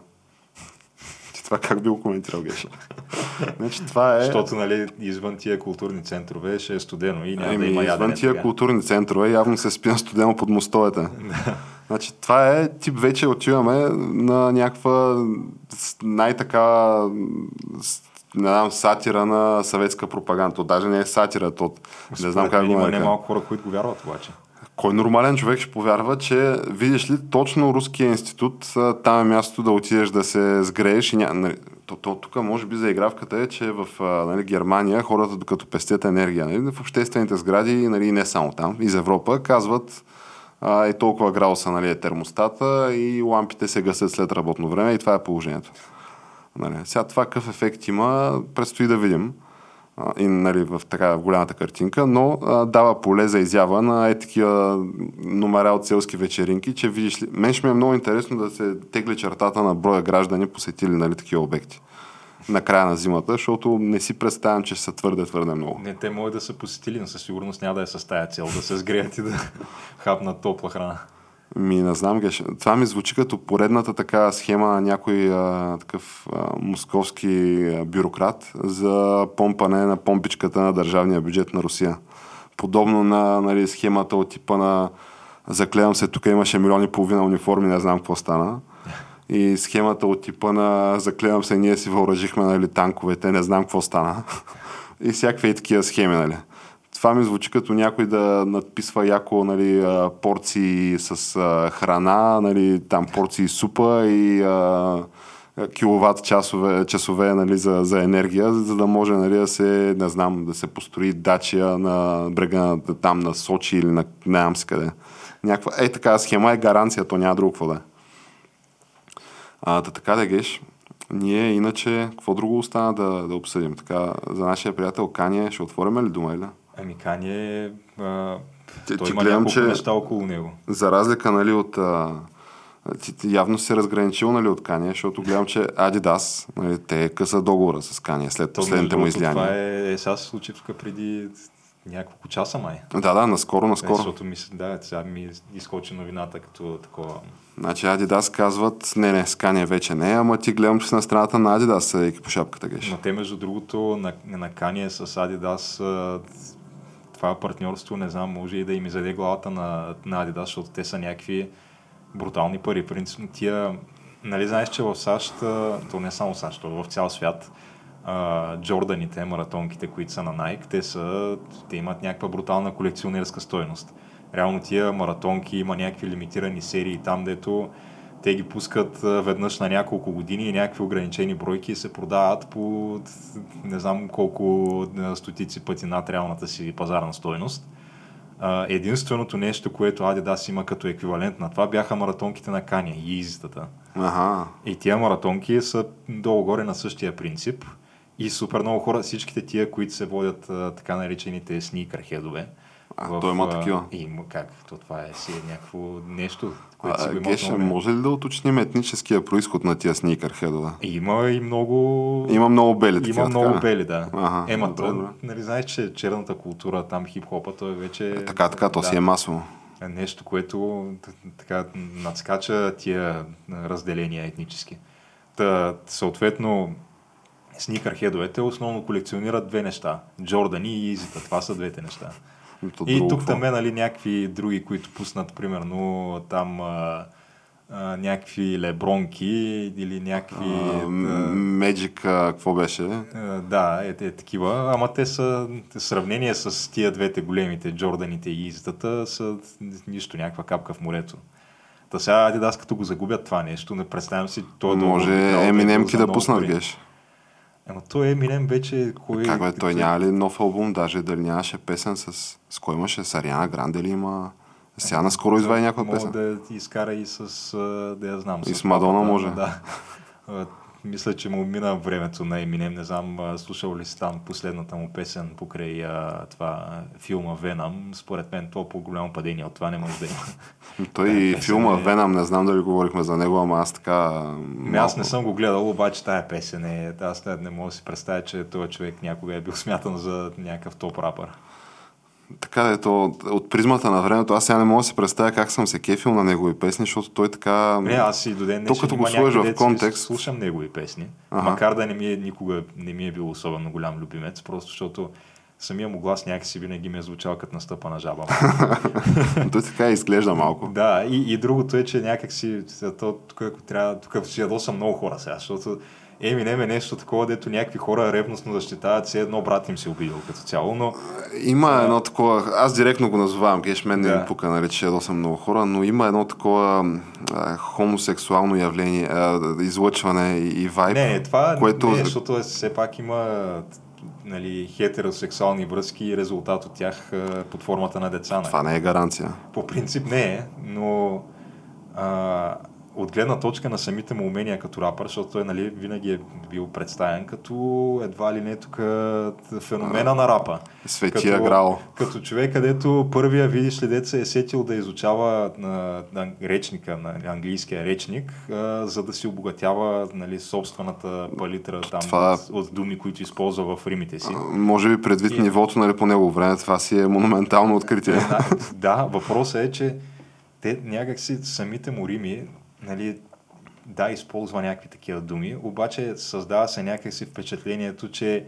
Ти това как би го коментирал, Геша? значи, това е... Защото нали, извън тия културни центрове ще е студено и няма ами, да има ядене. Извън тия така. културни центрове явно се спи на студено под мостовете. Значи, това е тип вече отиваме на някаква най-така не знам, сатира на съветска пропаганда. То даже не е сатира, то не знам как го Има нарека. немалко хора, които го вярват обаче. Кой нормален човек ще повярва, че видиш ли точно Руския институт, там е мястото да отидеш да се сгрееш и ня... нали, то, то, тук може би заигравката е, че в нали, Германия хората докато пестят енергия нали, в обществените сгради, нали, не само там, из Европа, казват а, е толкова градуса нали, е термостата и лампите се гасят след работно време и това е положението. Нали. Сега това какъв ефект има, предстои да видим и нали, в така в голямата картинка, но а, дава поле за изява на е такива номера от селски вечеринки, че видиш ли, мен ще ми е много интересно да се тегли чертата на броя граждани посетили нали, такива обекти на края на зимата, защото не си представям, че са твърде, твърде много. Не, те могат да са посетили, но със сигурност няма да е с тая цел да се сгреят и да хапнат топла храна. Ми, не знам, геш. Това ми звучи като поредната така схема на някой а, такъв а, московски бюрократ за помпане на помпичката на държавния бюджет на Русия. Подобно на нали, схемата от типа на заклевам се, тук имаше милиони и половина униформи, не знам какво стана. И схемата от типа на заклевам се, ние си въоръжихме нали, танковете, не знам какво стана. и всякакви такива схеми, нали това ми звучи като някой да надписва яко нали, порции с храна, нали, там порции супа и а, киловатт часове, часове нали, за, за енергия, за да може нали, да се, не знам, да се построи дачия на брега там на Сочи или на не си къде. Някаква, е така схема е гаранция, то няма друго какво да е. А, да така да геш, ние иначе, какво друго остана да, да обсъдим? Така, за нашия приятел Кания, ще отворим ли дума или? Ами Кания, а, Ти- той ти има гледам, че- неща около него. За разлика нали, от... А, ти, ти явно се разграничил нали, от Кания, защото гледам, че Adidas, нали, те къса договора с Кания след То, последните му другото, Това е, е сега се случи тук преди няколко часа май. Да, да, наскоро, Е, наскоро. защото ми, се- да, сега ми изкочи новината като такова. Значи Adidas казват, не, не, с Kanye вече не, ама ти гледам, че си на страната на Adidas, съдейки по шапката геш. Но те, между другото, на, на Kanye с Adidas, а, това партньорство, не знам, може и да им заде главата на, на Adidas, защото те са някакви брутални пари. Принципно тия, нали знаеш, че в САЩ, то не само САЩ, то в цял свят, Джорданите, маратонките, които са на Nike, те, са, те имат някаква брутална колекционерска стойност. Реално тия маратонки има някакви лимитирани серии там, дето те ги пускат веднъж на няколко години и някакви ограничени бройки се продават по не знам колко стотици пъти над реалната си пазарна стойност. Единственото нещо, което Adidas има като еквивалент на това, бяха маратонките на Кания и изистата. Аха, И тия маратонки са долу-горе на същия принцип. И супер много хора, всичките тия, които се водят така наречените сникърхедове. А, той има такива? И, м- как? То това е си някакво нещо, което си а, го има Геше, много може ли да уточним етническия происход на тия сникърхедове? Има и много... Има много бели такива, Има много така ли? бели, да. Ага, Ема, добре, то, добре. нали знаеш, че черната култура, там хип-хопа, той вече... Е, така, така, то да, си е масово. е нещо, което така надскача тия разделения етнически. Та, съответно, сникърхедовете основно колекционират две неща. Джордани и Изита. Това са двете неща. И друго тук там е нали, някакви други, които пуснат, примерно, там а, а, някакви лебронки или някакви... А, какво беше? а, да, е, е такива, ама те са в сравнение с тия двете големите, Джорданите и Изитата, са нищо, някаква капка в морето. Та сега Adidas като го загубят това нещо, не представям си, той е Може е Еминемки да пуснат геш. Ама той Еминем вече... Кой, Как бе, той няма ли нов албум, даже дали нямаше песен с... С кой имаше? С Ариана Гранде ли има? Сега наскоро извади някаква Мога песен. да изкара и с, да я знам. И с Мадона може. Да. Мисля, че му мина времето на Еминем. Не знам, слушал ли си там последната му песен покрай а, това филма Венам. Според мен това по-голямо падение от това не може да има. Той и филма е- Венам, не знам дали говорихме за него, ама аз така... Ами аз не съм го гледал, обаче тая песен е... Аз не, не мога да си представя, че този човек някога е бил смятан за някакъв топ рапър. Така дето, от, призмата на времето, аз сега не мога да си представя как съм се кефил на негови песни, защото той така... Не, аз и до ден днешен като го някъде в контекст- Слушам негови песни, Аха. макар да не ми е, никога не ми е бил особено голям любимец, просто защото самия му глас някакси винаги ми е звучал като настъпа жаба. той така изглежда малко. да, и, и другото е, че някакси тук, ако трябва, тук ще ядосам много хора сега, защото Еминем е нещо такова, дето някакви хора ревностно защитават, все едно брат им се обидил като цяло, но Има едно такова, аз директно го назовавам, кеш мен не Да. ми пука, нали, че ядосам много хора, но има едно такова а, хомосексуално явление, а, излъчване и, и вайб, Не, не, това което... не, защото е, все пак има нали, хетеросексуални връзки и резултат от тях а, под формата на деца. нали? Това не е гаранция. По принцип не е, но а, от гледна точка на самите му умения като рапър, защото той нали, винаги е бил представен като едва ли не тук феномена на рапа. Светия като, грал. Като човек, където първия, видиш ли, се е сетил да изучава на, на речника, на английския речник, а, за да си обогатява нали, собствената палитра там Това- от, от думи, които използва в римите си. Може би предвид И- нивото, нали, по него време, това си е монументално откритие. Да, да, въпросът е, че те някакси самите му рими, нали, да, използва някакви такива думи, обаче създава се някакси впечатлението, че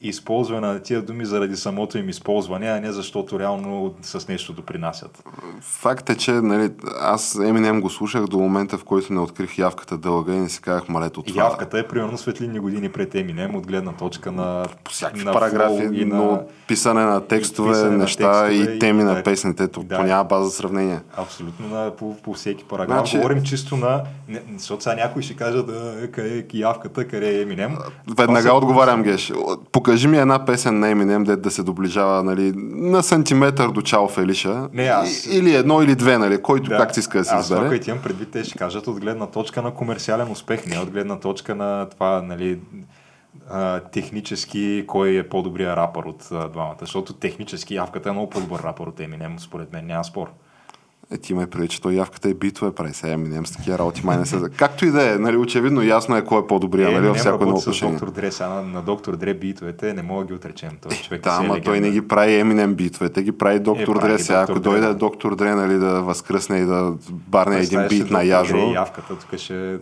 използване на тия думи заради самото им използване, а не защото реално с нещо допринасят. Факт е, че нали, аз Eminem го слушах до момента, в който не открих явката дълга и не си казах малето това. Явката е примерно светлини години пред Eminem от гледна точка на по всякакви на параграфи, и на... но писане на текстове, писане неща на текстове и теми и, на песните. Да, по няма база за сравнение. Абсолютно на, по, по всеки параграф. Значи... Говорим чисто на... Не, защото сега някой ще каже да, къде е явката, къде е Eminem. Веднага отговарям, Геш. Покажи ми една песен на Eminem, де да се доближава нали, на сантиметър до Чао Фелиша. Не, аз... Или едно или две, нали, който да. как ти иска да се избере. Аз това, имам предвид, те ще кажат от гледна точка на комерциален успех, не от гледна точка на това, нали, а, технически кой е по-добрия рапър от а, двамата. Защото технически явката е много по-добър рапър от Eminem, според мен, няма спор. Е, ти ме преди, че той явката е битове прави. Сега Еминем с такива работи май не се... Както и да е, нали, очевидно ясно е кой е по-добрия, е, нали, във всяко едно отношение. доктор Дре, сега на, на доктор Дре битовете не мога да ги отречем. Той човек да, ама той не ги прави Еминем битовете, ги прави доктор е, Дре. Сега, ако дойде доктор Дре, нали, да възкръсне и да барне един бит на яжо. Дре, явката, тук ще,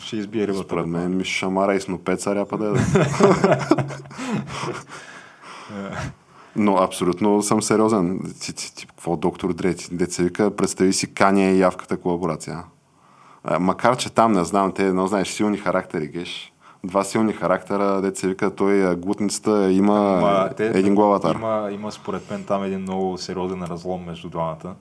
ще избие рибата. Според мен ми шамара и снопеца ряпа да е. Но абсолютно съм сериозен. Ти, ти, ти, какво доктор Дрети? Деца вика, представи си Кания и явката колаборация. А, макар, че там не знам, те, но знаеш, силни характери, геш. Два силни характера, деца вика, той глутницата има Ама, те, един главата. Има, има според мен там един много сериозен разлом между двамата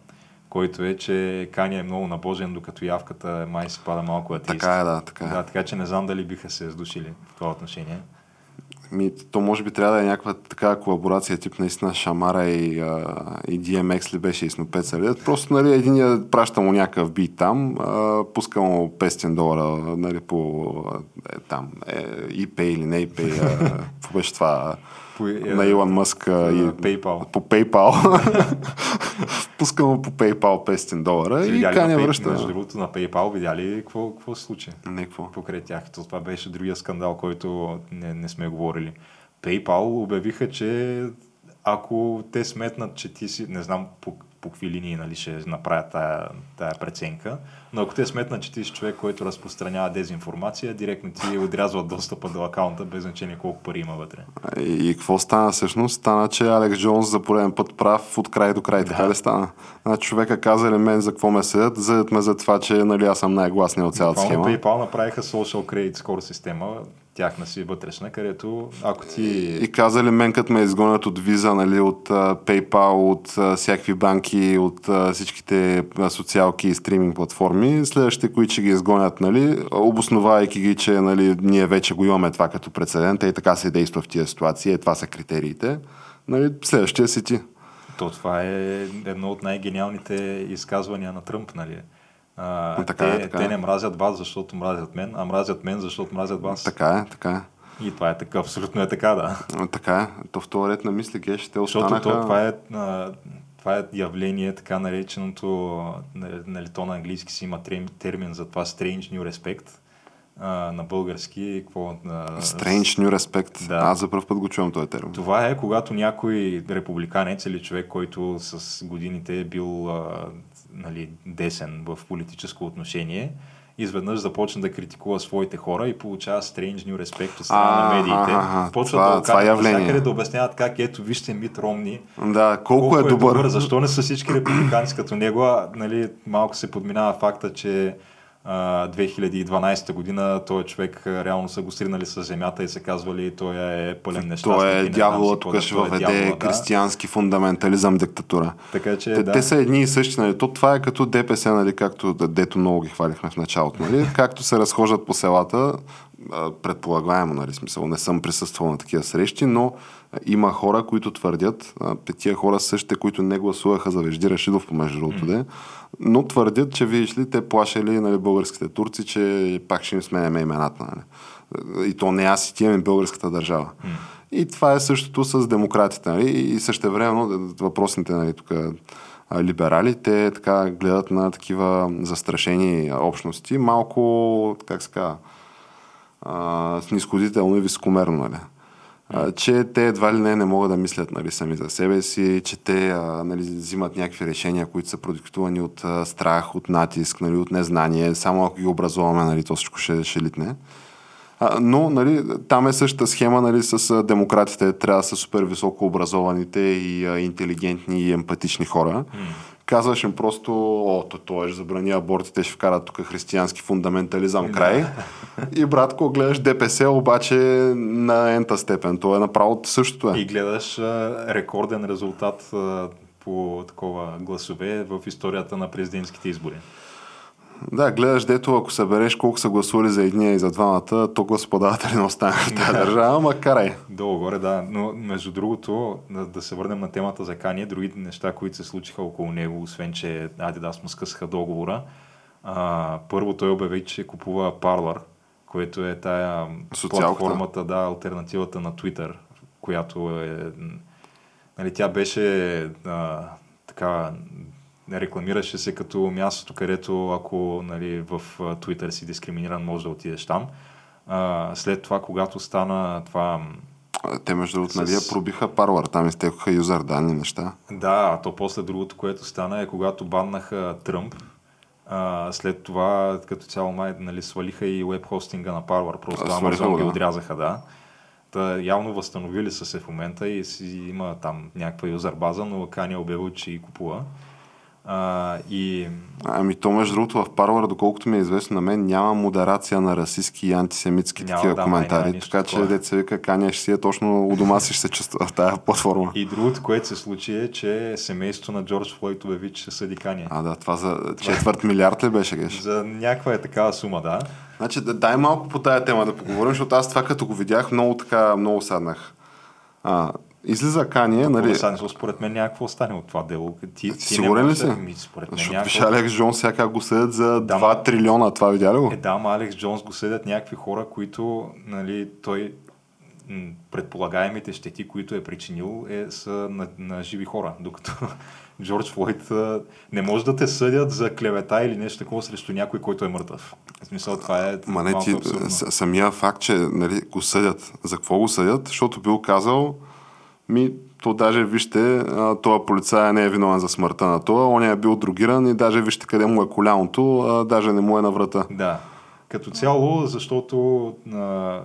който е, че Кания е много набожен, докато явката май се пада малко атеист. Така е, да, така е. Да, така че не знам дали биха се сдушили в това отношение. Ми, то може би трябва да е някаква такава колаборация, тип наистина Шамара и, а, и DMX ли беше и Снопец. Просто нали, един праща му някакъв бит там, а, пуска му 500 долара нали, по е, там, е, IP или не IP, какво беше това? По, е, на Илон Мъск и PayPal. по PayPal. Пускам му по PayPal 500 долара и Каня връща. Между другото на PayPal видя ли какво, какво се случи? Не какво. Покрай тях. Това беше другия скандал, който не, не сме говорили. PayPal обявиха, че ако те сметнат, че ти си, не знам по, по какви линии нали, ще направят тая, тая преценка, но ако те сметнат, че ти си човек, който разпространява дезинформация, директно ти отрязват достъпа до акаунта, без значение колко пари има вътре. И, и какво стана всъщност? Стана, че Алекс Джонс за пореден път прав от край до край. Да. Така ли стана? Значи човека каза ли мен за какво ме съдят? Зъдят ме за това, че нали, аз съм най-гласният от цялата схема. PayPal направиха Social Credit Score система, тяхна си вътрешна, където ако ти... И каза ли мен, като ме изгонят от виза, нали, от uh, PayPal, от uh, всякакви банки, от uh, всичките социалки и стриминг платформи, следващите, които ще ги изгонят, нали, обосновавайки ги, че нали, ние вече го имаме това като прецедент и така се действа в тия ситуации, е, това са критериите, нали, следващия си ти. То това е едно от най-гениалните изказвания на Тръмп, нали? А, така те, е, така те е. не мразят вас, защото мразят мен, а мразят мен, защото мразят вас. Така е, така е. И това е така, абсолютно е така, да. Така е. То в този ред на мисли, геш, те останаха... Защото то, това, е, това е явление, така нареченото, нали, то на английски си има термин за това strange new respect, а, на български. Какво, а, Strange New Respect. Да. Аз за първ път го чувам този термин. Това е когато някой републиканец или човек, който с годините е бил а, нали, десен в политическо отношение, изведнъж започна да критикува своите хора и получава strange new respect от страна на медиите. Почва това, да това явление. да обясняват как ето вижте Мит Ромни. Да, колко, колко е, е добър. добър. Защо не са всички републиканци като него? А, нали, малко се подминава факта, че 2012 година този човек реално са го сринали с земята и се казвали той е пълен нещастник. Той е дявола, тук ще въведе да. християнски фундаментализъм, диктатура. Така, че, те, да. те са едни и същи, нали? То, това е като ДПС, нали, както дето много ги хвалихме в началото, нали? както се разхождат по селата, предполагаемо, нали, смисъл, не съм присъствал на такива срещи, но има хора, които твърдят, тия хора същите, които не гласуваха за Вежди Рашидов, между другото, mm но твърдят, че видиш ли, те плашели нали, българските турци, че пак ще им сменяме имената. Нали. И то не аз и ти, ами българската държава. Mm. И това е същото с демократите. Нали. И също време въпросните нали, тук, либерали, те така гледат на такива застрашени общности, малко, как се казва, снисходително и високомерно. Нали а, че те едва ли не не могат да мислят нали, сами за себе си, че те а, нали, взимат някакви решения, които са продиктувани от а, страх, от натиск, нали, от незнание. Само ако ги образуваме, нали, то всичко ще, ще литне. А, но нали, там е същата схема нали, с демократите. Трябва да са супер високо образованите и а, интелигентни и емпатични хора. Казваш им просто, о, то, то е, забрани абортите, ще вкарат тук християнски фундаментализъм край. и братко, гледаш ДПС, обаче на ента степен. То е направо същото е. И гледаш а, рекорден резултат а, по такова гласове в историята на президентските избори. Да, гледаш дето, ако събереш колко са гласували за едния и за двамата, то господаватели не останаха в тази държава, ама карай. Долу горе, да. Но между другото, да, да се върнем на темата за Кания, другите неща, които се случиха около него, освен че Adidas му скъсаха договора. А, първо той обяви, че купува Parler, което е тая Социалката. платформата, да, альтернативата на Twitter, която е... Нали, тя беше а, така рекламираше се като мястото, където ако нали, в Twitter си дискриминиран, може да отидеш там. А, след това, когато стана това... Те, между другото, С- нали, пробиха парвар, там изтекоха юзер данни неща. Да, а то после другото, което стана е когато баннаха Тръмп. А, след това, като цяло май, нали, свалиха и веб хостинга на Parler, просто А, Amazon го, ги да. отрязаха, да. Та, явно възстановили са се в момента и си има там някаква юзер база, но Кани е обявил, че и купува. А, и Ами то, между другото, в парвар, доколкото ми е известно на мен, няма модерация на расистски и антисемитски Няма, такива да, май коментари. нищо Така че, деца вика, Каня ще си е точно у дома си ще се чувства в тази платформа. И другото, което се случи е, че семейството на Джордж Флойд обяви, че ще съди Кания. А, да, това за четвърт милиард ли беше, геш? За някаква е такава сума, да. Значи, да, дай малко по тая тема да поговорим, защото аз това като го видях, много така, много саднах. А, излиза Кания, нали? Сега, според мен някакво остане от това дело. Ти, ти Сигурен ли си? да- Ми, според мен Защото някакво... виж Алекс Джонс сега го съдят за Да, 2 ма- трилиона. Това видя ли го? Е, да, ама Алекс Джонс го съдят някакви хора, които нали, той предполагаемите щети, които е причинил, е, са на, на живи хора, докато Джордж Флойд не може да те съдят за клевета или нещо такова срещу някой, който е мъртъв. В смисъл, това е Ма не, ти, абсурдно. самия факт, че нали, го съдят. За какво го съдят? Защото бил казал, ми, то даже вижте, а, този полицай не е виновен за смъртта на това, он е бил другиран и даже вижте къде му е коляното, а, даже не му е на врата. Да. Като цяло, защото а,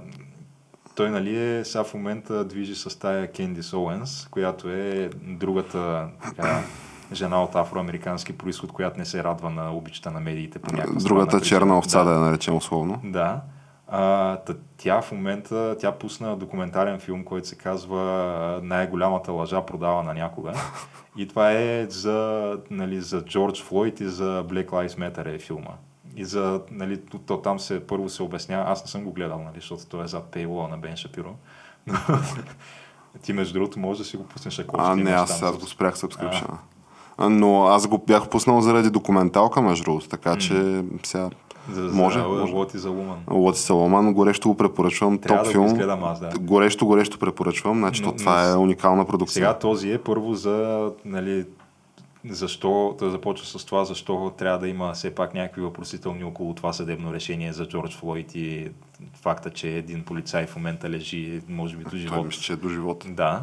той нали е сега в момента движи с тая Кендис Оуенс, която е другата така, жена от афроамерикански происход, която не се радва на обичта на медиите по някаква Другата причина. черна овца, да, Да. я наречем условно. Да. А, тя в момента, тя пусна документален филм, който се казва Най-голямата лъжа продавана някога. И това е за, нали, за Джордж Флойд и за Black Lives Matter е филма. И за, нали, то, там се първо се обяснява, аз не съм го гледал, нали, защото той е зад пейлола на Бен Шапиро. Но ти между другото можеш да си го пуснеш, ако А, не, аз, там аз го спрях subscription. Но аз го бях пуснал заради документалка, между другото, така че сега за, може, за, може. Is a Woman. Лоти Саломан, горещо го препоръчвам. Трябва топ да филм. го изгледам аз, да. Горещо, горещо препоръчвам. Значи, Но- то, това но е уникална продукция. Сега този е първо за, нали, защо, той започва с това, защо трябва да има все пак някакви въпросителни около това съдебно решение за Джордж Флойд и факта, че един полицай в момента лежи, може би до Той живот. мисля, че е до живота. Да.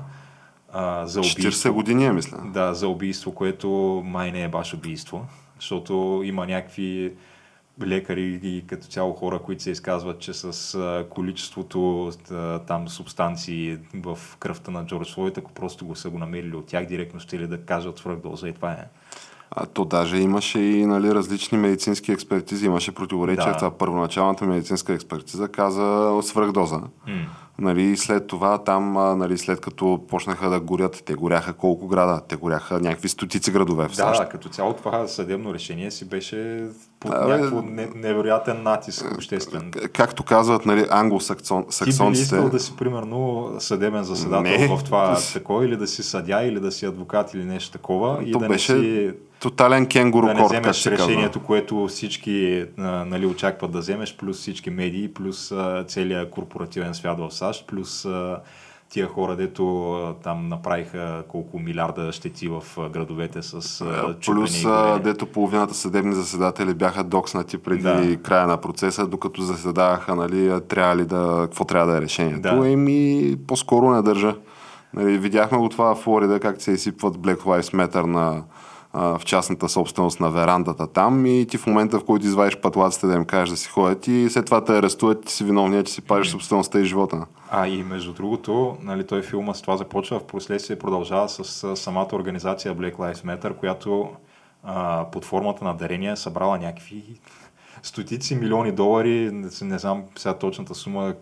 А, за 40 убийство. години е, мисля. Да, за убийство, което май не е баш убийство, защото има някакви лекари и като цяло хора, които се изказват, че с количеството там субстанции в кръвта на Джордж Флойд, ако просто го са го намерили от тях, директно ще ли да кажат свръхдоза и това е. А то даже имаше и нали, различни медицински експертизи, имаше противоречия. Да. Това първоначалната медицинска експертиза каза свръхдоза. М. Нали, след това там, а, нали, след като почнаха да горят, те горяха колко града? Те горяха някакви стотици градове в САЩ. Да, като цяло това съдебно решение си беше под бе. някакво не, невероятен натиск обществен. Както казват нали, Ти би ли англосаксонците, искал да си, примерно, съдебен заседател Не. в това такова, или да си съдя, или да си адвокат, или нещо такова, и да беше не си тотален кенгуру да не корт, вземеш казва. решението, което всички а, нали, очакват да вземеш, плюс всички медии, плюс а, целият корпоративен свят в САЩ, плюс а, тия хора, дето а, там направиха колко милиарда щети в а, градовете с а, Плюс, а, дето половината съдебни заседатели бяха докснати преди Да. края на процеса, докато заседаваха, нали, трябва ли да, какво трябва да е решението. Да. Еми, по-скоро не държа. Нали, видяхме го това в Флорида, как се изсипват Black Lives Matter на в частната собственост на верандата там и ти в момента, в който извадиш патлаците да им кажеш да си ходят и след това те арестуват, ти си виновният, че си пазиш собствеността и живота. А и между другото, нали, той филма с това започва, в последствие продължава с самата организация Black Lives Matter, която а, под формата на дарения е събрала някакви стотици милиони долари, не, не знам сега точната сума,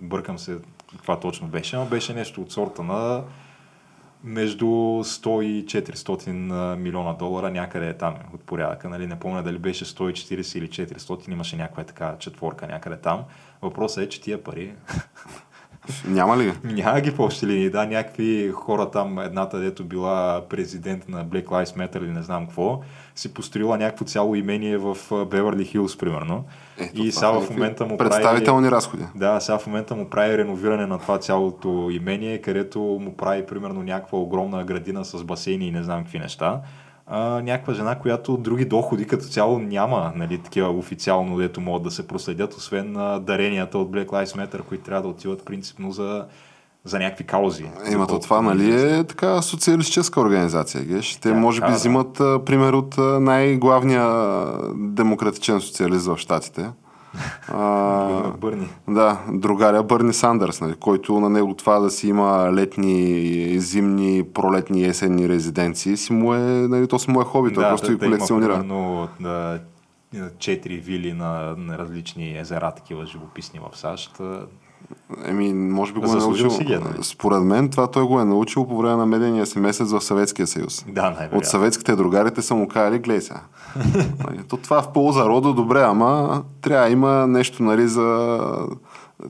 бъркам се каква точно беше, но беше нещо от сорта на между 100 и 400 милиона долара, някъде е там от порядъка. Нали? Не помня дали беше 140 или 400, имаше някаква така четворка някъде там. Въпросът е, че тия пари няма ли? Няма ги по общи линии, да, някакви хора там, едната дето била президент на Black Lives Matter или не знам какво, си построила някакво цяло имение в Беверли Хилс, примерно. Ето, и сега в момента му представителни прави, разходи. Да, сега в момента му прави реновиране на това цялото имение, където му прави примерно някаква огромна градина с басейни и не знам какви неща а, някаква жена, която други доходи като цяло няма, нали, такива официално, дето могат да се проследят, освен а, даренията от Black Lives Matter, които трябва да отиват принципно за, за някакви каузи. Ема то това, нали, е така социалистическа организация, геш? Те да, може би да, взимат пример от най-главния демократичен социалист в Штатите. А, Бърни. Да, другаря Бърни Сандърс, нали, който на него това да си има летни, зимни, пролетни, есенни резиденции, си му е, нали, то си му е хоби, да, просто да, и колекционира. Да, има да, четири вили на, на различни езера, такива живописни в САЩ. Еми, може би го е научил. Си нали? Според мен това той го е научил по време на медения си месец в Съветския съюз. Да, най От съветските другарите са му казали, гледай сега. Нали, то това в полза рода добре, ама трябва има нещо, нали, за...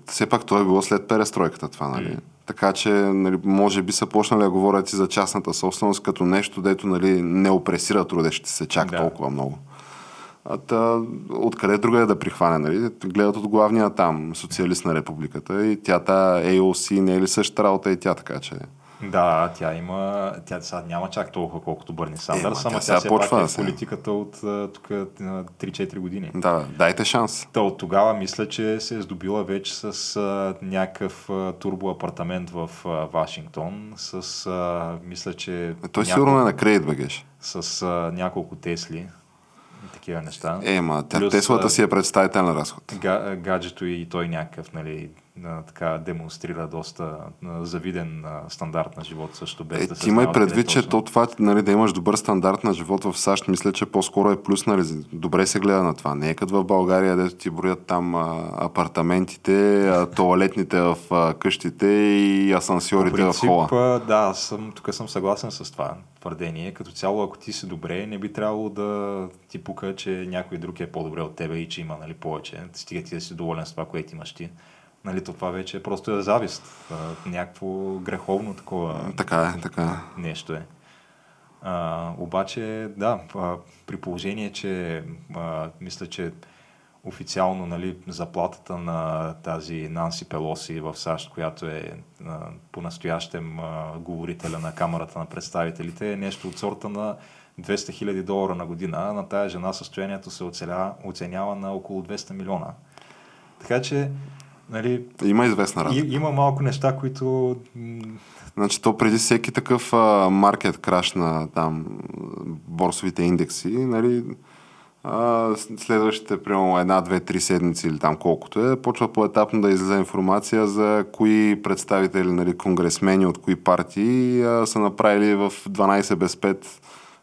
Все пак той е било след перестройката това, нали. Mm. Така че, нали, може би са почнали да говорят и за частната собственост като нещо, дето нали, не опресира трудещите се чак да. толкова много. Та, откъде друга е да прихване, нали? Гледат от главния там, социалист на републиката и тя та AOC не е ли същата работа и тя, така че... Да, тя има, тя сега няма чак толкова колкото Бърни Сандърс, ама тя, тя почва пак е в политиката от тук 3-4 години. Да, дайте шанс. Та от тогава мисля, че се е здобила вече с а, някакъв а, турбоапартамент в а, Вашингтон, с а, мисля, че... Е, той няколко, сигурно е на кредит, багеш. С а, няколко Тесли такива неща. Е, ма, Плюс, Теслата си е представителен разход. Га, гаджето и той някакъв, нали, така демонстрира доста завиден стандарт на живот също без е, да се Ти имай предвид, че то това, нали, да имаш добър стандарт на живот в САЩ, мисля, че по-скоро е плюс, нали, добре се гледа на това. Не е като в България, дето ти броят там а, апартаментите, а, туалетните в а, къщите и асансьорите принцип, в хола. Да, съм, тук съм съгласен с това твърдение. Като цяло, ако ти си добре, не би трябвало да ти пука, че някой друг е по-добре от тебе и че има нали, повече. Стига ти да си доволен с това, което имаш ти. Нали, то това вече просто е завист. Някакво греховно такова така е, така е. нещо е. А, обаче, да, при положение, че а, мисля, че официално нали, заплатата на тази Нанси Пелоси в САЩ, която е а, по-настоящем а, говорителя на Камерата на представителите, е нещо от сорта на 200 000 долара на година. На тая жена състоянието се оцеля, оценява на около 200 милиона. Така че Нали, има известна разлика. Има малко неща, които... Значи то преди всеки такъв маркет краш на там борсовите индекси, нали, а, следващите, примерно, една, две, три седмици или там колкото е, почва по-етапно да излиза информация за кои представители, нали, конгресмени от кои партии а, са направили в 12 без 5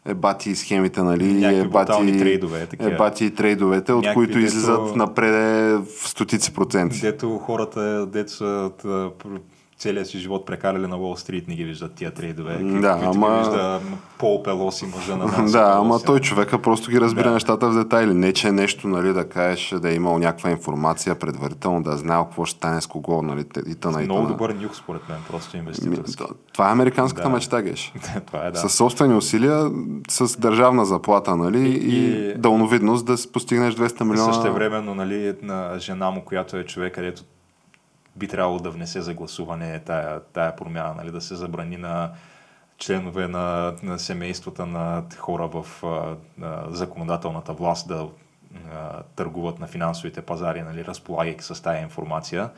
ебати схемите, нали, ебати, трейдове, такива. ебати трейдовете, от които дето, излизат напред в стотици проценти. Дето хората, дето са целия си живот прекарали на Уолл Стрит, не ги виждат тия трейдове. Да, ама... Ги вижда Пол Пелоси, мъжа на нас. да, ама той човека просто ги разбира да. нещата в детайли. Не, че е нещо, нали, да кажеш, да е имал някаква информация предварително, да е знаел какво ще стане с кого, нали, и тъна, Много добър нюх, според мен, просто инвеститорски. Това е американската да. мечта, Геш. това е, да. С собствени усилия, с държавна заплата, нали, и, и, и дълновидност да постигнеш 200 милиона. Също времено, нали, на жена му, която е човек, където би трябвало да внесе за гласуване тая, тая промяна, нали, да се забрани на членове на, на семействата на хора в а, а, законодателната власт да а, търгуват на финансовите пазари, нали, разполагайки с тая информация.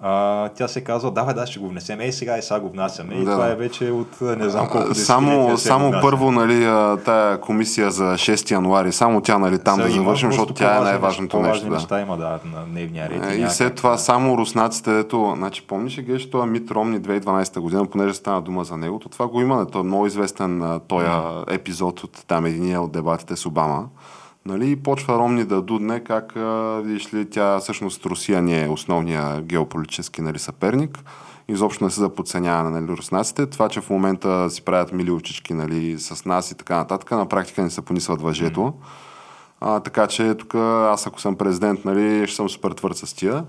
А, тя се казва, давай, да, ще го внесем. Ей, сега и сега го внасяме. И Да. това е вече от не знам колко Само, само първо, нали, тая комисия за 6 януари, само тя, нали, там Сега да завършим, защото тя е най-важното нещо. Да. неща има, да, на дневния ред. Е, И след това да. само руснаците, дето, значи помниш ли геш това Мит Ромни 2012 година, понеже стана дума за него, то това го има, той е много известен този епизод от там единия от дебатите с Обама. Нали, и почва Ромни да дудне как, а, видиш ли, тя всъщност Русия не е основния геополитически нали, съперник. Изобщо не се за подценяване на нали, руснаците. Това, че в момента си правят мили очички нали, с нас и така нататък, на практика не се понисват въжето. А, така че тук аз ако съм президент, нали, ще съм супер твърд с тия.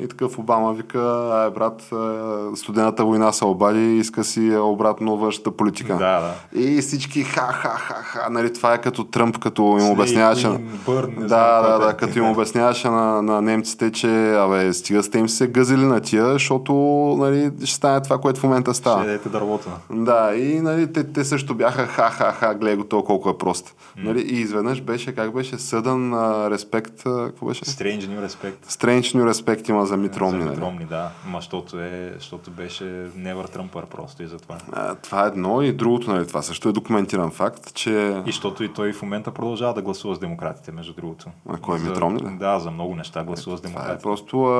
И такъв Обама вика, ай брат, е, студената война се обади и иска си е, обратно външната политика. Да, да. И всички ха-ха-ха-ха, нали, това е като Тръмп, като им обясняваше... Да, знам да, да, е. като им обясняваше на, на немците, че абе, стига сте им се гъзили на тия, защото нали, ще стане това, което в момента става. Ще дадете дървото. Да, и нали, те, те също бяха ха-ха-ха, гледай го то колко е прост. Нали, и изведнъж беше, как беше, съдън респект, какво беше? Strange New Respect. Strange New Respect има за Мит Ромни. За нали? Мит Ромни, да. Ма, защото, е, защото беше Never Trumper просто и затова. А, това е едно и другото, нали, това също е документиран факт, че... И защото и той в момента продължава да гласува с демократите, между другото. А кой, За- Мит Ромни ли? Да, за много неща гласува с Това е демократите. просто а,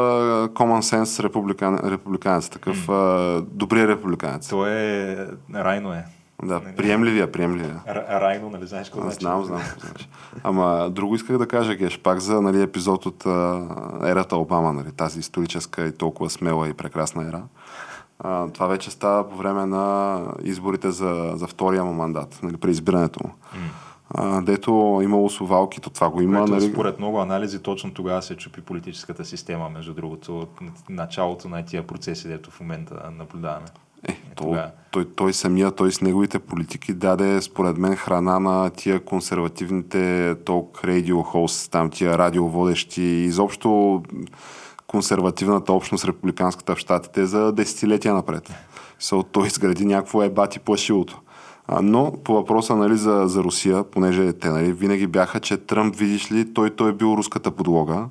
common sense републикан, републиканец, такъв а, добрия републиканец. Той е... Райно е. Да, приемливия, приемливия. Р- Райно, нали знаеш какво значи? знам, знам. Значи. Ама друго исках да кажа, Геш, пак за нали, епизод от а, ерата Обама, нали, тази историческа и толкова смела и прекрасна ера. А, това вече става по време на изборите за, за втория му мандат, нали, при избирането му. А, дето имало совалки, то това го има. Което нали, според много анализи точно тогава се чупи политическата система, между другото, от началото на тия процеси, дето в момента наблюдаваме. Е, то, тогава. той, той самия, той с неговите политики даде, според мен, храна на тия консервативните ток радио хост, там тия радиоводещи, изобщо консервативната общност, републиканската в щатите за десетилетия напред. So, той изгради някакво ебати плашилото. Но по въпроса нали, за, за Русия, понеже те нали, винаги бяха, че Тръмп, видиш ли, той, той е бил руската подлога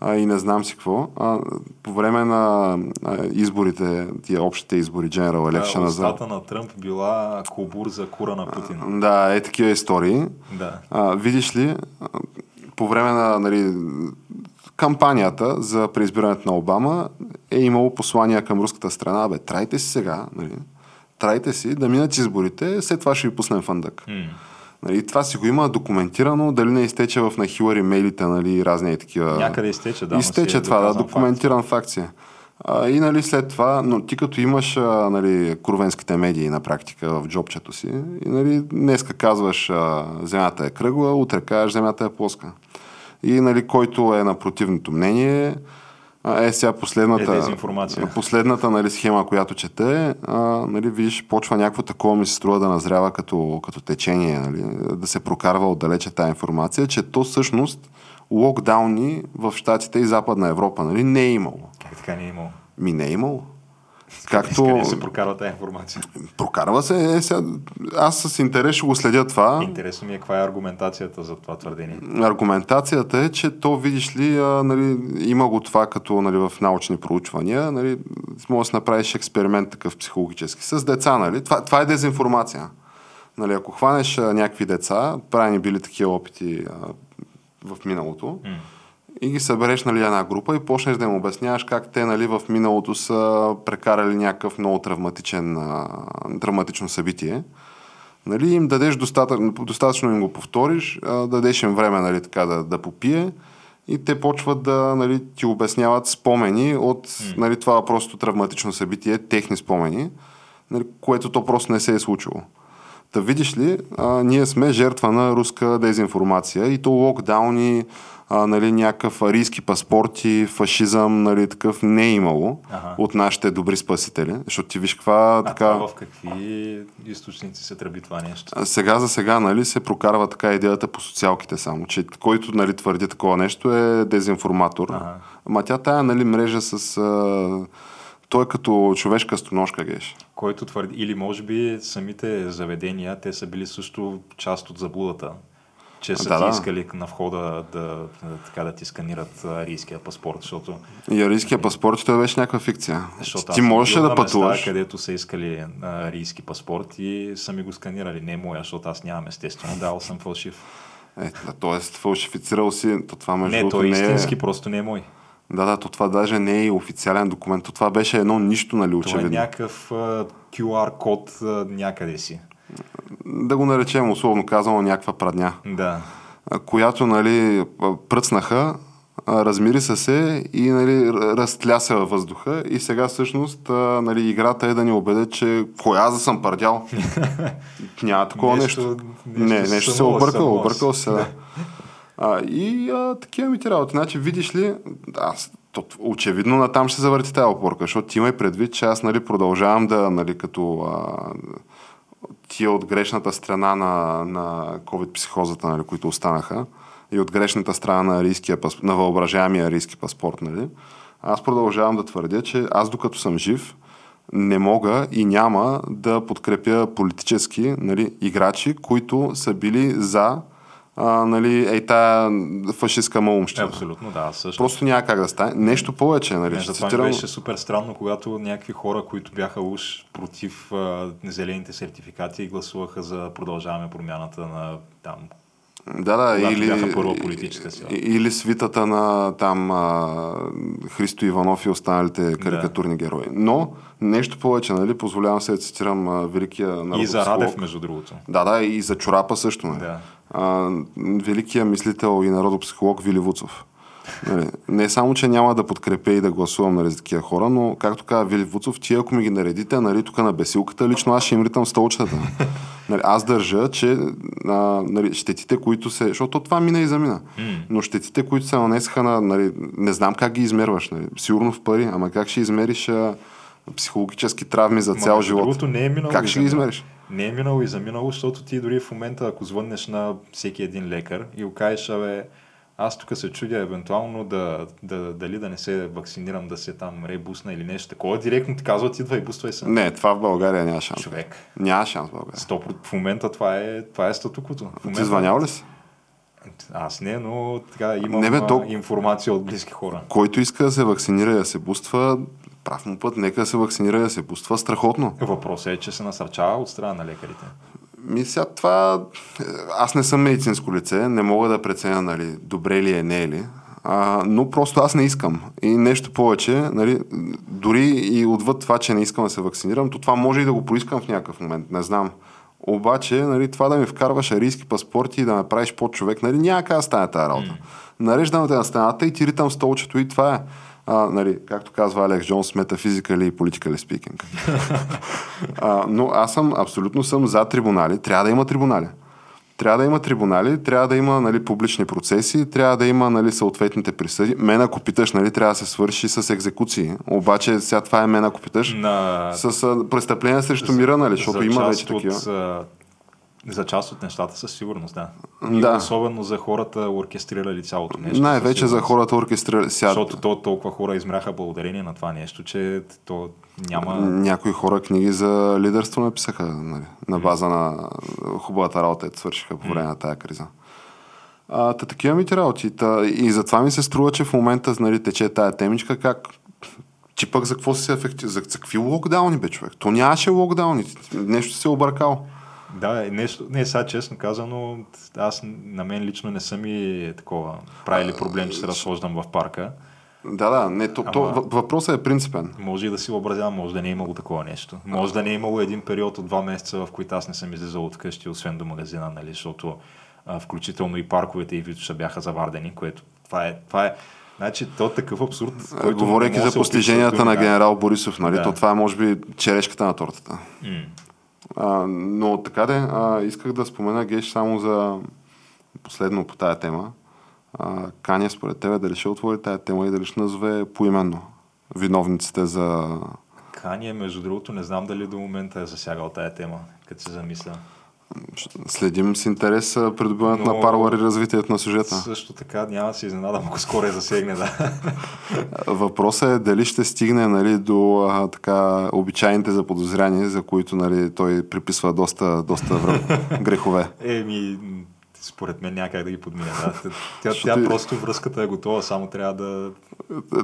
А, и не знам си какво. А, по време на а, изборите, тия общите избори, General Election, за... Устата на Тръмп била кобур за кура на Путин. Да, е такива истории. Да. А, видиш ли, по време на нали, кампанията за преизбирането на Обама е имало послания към руската страна. Бе, трайте си сега, нали, трайте си да минат изборите, след това ще ви пуснем фандък. М. Нали, това си го има документирано, дали не изтече в на Хилари мейлите, нали, разни и такива. Някъде изтече, да. Изтече е това, да, документиран факт си. А, и нали, след това, но ти като имаш а, нали, курвенските медии на практика в джобчето си, и нали, днеска казваш а, земята е кръгла, утре кажеш земята е плоска. И нали, който е на противното мнение, а, е сега последната, Е последната нали, схема, която чете, а, нали, виж, почва някакво такова ми се струва да назрява като, като течение, нали, да се прокарва отдалече тази информация, че то всъщност локдауни в Штатите и Западна Европа нали, не е имало. Как така не е имало? Ми не е имало. Както... Както се прокарва тази информация? прокарва се, е, сега, аз с интерес ще го следя това. Интересно ми е каква е аргументацията за това твърдение. Аргументацията е, че то, видиш ли, а, нали, има го това като нали, в научни проучвания. Нали, може да си направиш експеримент такъв психологически с деца. Нали. Това, това е дезинформация. Нали, ако хванеш а, някакви деца, правени били такива опити а, в миналото, М. и ги събереш нали, една група и почнеш да им обясняваш как те нали, в миналото са прекарали някакъв много травматичен, а, травматично събитие. Нали, им дадеш достатъчно, достатъчно им го повториш, а, дадеш им време нали, така, да, да попие и те почват да нали, ти обясняват спомени от нали, това просто травматично събитие, техни спомени, нали, което то просто не се е случило. Та видиш ли, а, ние сме жертва на руска дезинформация и то локдауни, а, нали, някакъв арийски паспорти, фашизъм, нали, такъв не е имало Ага. от нашите добри спасители. Защото ти виж каква А така... това в какви източници се тръби това нещо? А Сега за сега нали, се прокарва така идеята по социалките само, че който нали, твърди такова нещо е дезинформатор. Ага. Ама тя тая нали, мрежа с... А... Той е като човешка стоножка, геш. Който твърди, или може би самите заведения, те са били също част от заблудата. Че са Да, ти да. искали на входа да, така да ти сканират арийския паспорт, защото, И арийския паспорт той беше някаква фикция. защото Ти бил да на места, пътуваш. където са искали арийски паспорт и са ми го сканирали. Не е моя, защото аз нямам естествено. Дал съм фалшив. Е, да, тоест, фалшифицирал си, то това между не, той е не истински, е... просто не е мой. Да, да, то това даже не е официален документ. То това беше едно нищо, нали, Това е очевидно. някакъв QR код някъде си. Да го наречем, условно казано, някаква прадня. Да. която нали, пръцнаха, размириса се и нали, разтляса във въздуха и сега всъщност нали, играта е да ни убедят, че кой аз да съм пардял. Няма такова нещо. Нещо- не, нещо се само- объркал, объркал се. Да. А, и а, такива ми ти работи. Значи, видиш ли, аз, то, очевидно натам ще завърти тази опорка, защото ти имай предвид, че аз нали, продължавам да, нали, като а, тия от грешната страна на, на COVID-психозата, нали, които останаха, и от грешната страна на, арийския, на въображаемия арийски паспорт, нали, аз продължавам да твърдя, че аз докато съм жив, не мога и няма да подкрепя политически нали, играчи, които са били за а, нали, ей тая фашистска малумщина. Абсолютно, да, също. Просто няма как да стане. Нещо повече, нали? Не, ще цитирам- беше супер странно, когато някакви хора, които бяха уж против а, зелените сертификати и гласуваха за продължаваме промяната на там. Да, да, когато или, бяха първа политическа сила. или свитата на там а, Христо Иванов и останалите карикатурни герои. Но нещо повече, нали, позволявам се да цитирам а, великия И за. Радев, между другото. Да, да, и за Чорапа също. Нали. Да. А, великия мислител и народопсихолог Вили Вуцов. Нали, не само, че няма да подкрепя и да гласувам нали, за такива хора, но, както каза Вили Вуцов, тия ако ми ги наредите, нали, тук на бесилката, лично аз ще им ритам столчетата. нали, аз държа, че а, нали, щетите, които се... Защото това мина и замина. Но щетите, които се нанесаха на... Нали, не знам как ги измерваш. Нали, сигурно в пари, ама как ще измериш а, психологически травми за Ма, цял между живот? Другото не е минало Как ще ги измериш? Не е минало и за минало, защото ти дори в момента, ако звъннеш на всеки един лекар и го кажеш, абе, аз тук се чудя евентуално да, да, дали да не се вакцинирам, да се там ребусна или нещо такова, директно ти казват, идва и буствай се. Не, това в България няма шанс. Човек. Няма шанс в България. 100%. В момента това е, това е статуквото. В Ти момента... звънял ли си? Аз не, но така имам Не, бе, то- информация от близки хора. Който иска да се вакцинира и да се буства, прав му път, нека да се вакцинира и да се буства страхотно. Въпросът е, че се насърчава от страна на лекарите. Ми сега това... е, Аз не съм медицинско лице, не мога да преценя, нали, добре ли е, не е ли. А, но просто аз не искам. И нещо повече, нали, дори и отвъд това, че не искам да се вакцинирам, то това може и да го поискам в някакъв момент, не знам. Обаче, нали, това да ми вкарваш арийски паспорти и да ме правиш по-човек, нали, няма как да стане тази работа. Нареждам те на стената и ти ритам столчето и това е. А, нали, както казва Алекс Джонс, метафизикали и политикали speaking. а, но аз съм, абсолютно съм за трибунали. Трябва да има трибунали. Трябва да има трибунали, трябва да има нали, публични процеси, трябва да има нали, съответните присъди. Мен ако питаш, нали, трябва да се свърши с екзекуции. Обаче сега това е мен ако питаш. На... С престъпления срещу мира, нали, защото за има вече такива. От, за част от нещата със сигурност, да. Да. И особено за хората оркестрирали цялото нещо. Най-вече за хората оркестрирали. Сега, Защото то, толкова хора измряха благодарение на това нещо, че то няма... някои хора книги за лидерство написаха нали, на база на хубавата работа, ето свършиха по време на тази криза. А, та такива ми ти работи. Та, и затова ми се струва, че в момента нали, тече тая темичка, как че пък за какво се ефекти... За, за какви локдауни, бе, човек? То нямаше локдауни. Нещо се е объркал. Да, е нещо, не, сега честно казано, аз на мен лично не съм и такова правили проблем, че се разхождам в парка. Да, да, не, то, то, Ама- въ- въпросът е принципен. Може и да си въобразявам, може да не е имало такова нещо. Може да не е имало един период от два месеца, в които аз не съм излизал от къщи, освен до магазина, нали, защото а, включително и парковете и Витуша бяха завардени, което това е, това е Значи, то такъв абсурд, който Говорейки не за постиженията на генерал Борисов, нали? Да. То това е, може би, черешката на тортата. М. Но така де, а, исках да спомена Геш само за последно по тая тема. А, Каня, според тебе, дали ще отвори тая тема и дали ще назове поименно виновниците за... Кания, между другото, не знам дали до момента е засягал тая тема, като се замисля. Следим с интерес придобиването Но- на парвар и развитието на сюжета. Също така няма да се изненадам, ако скоро я засегне, да. Въпросът е дали ще стигне нали, до а, така, обичайните заподозряни, за които нали, той приписва доста, доста връ- грехове. Еми, Според мен някак да ги подмине. Да. Тя, тя, тя просто връзката е готова, само трябва да...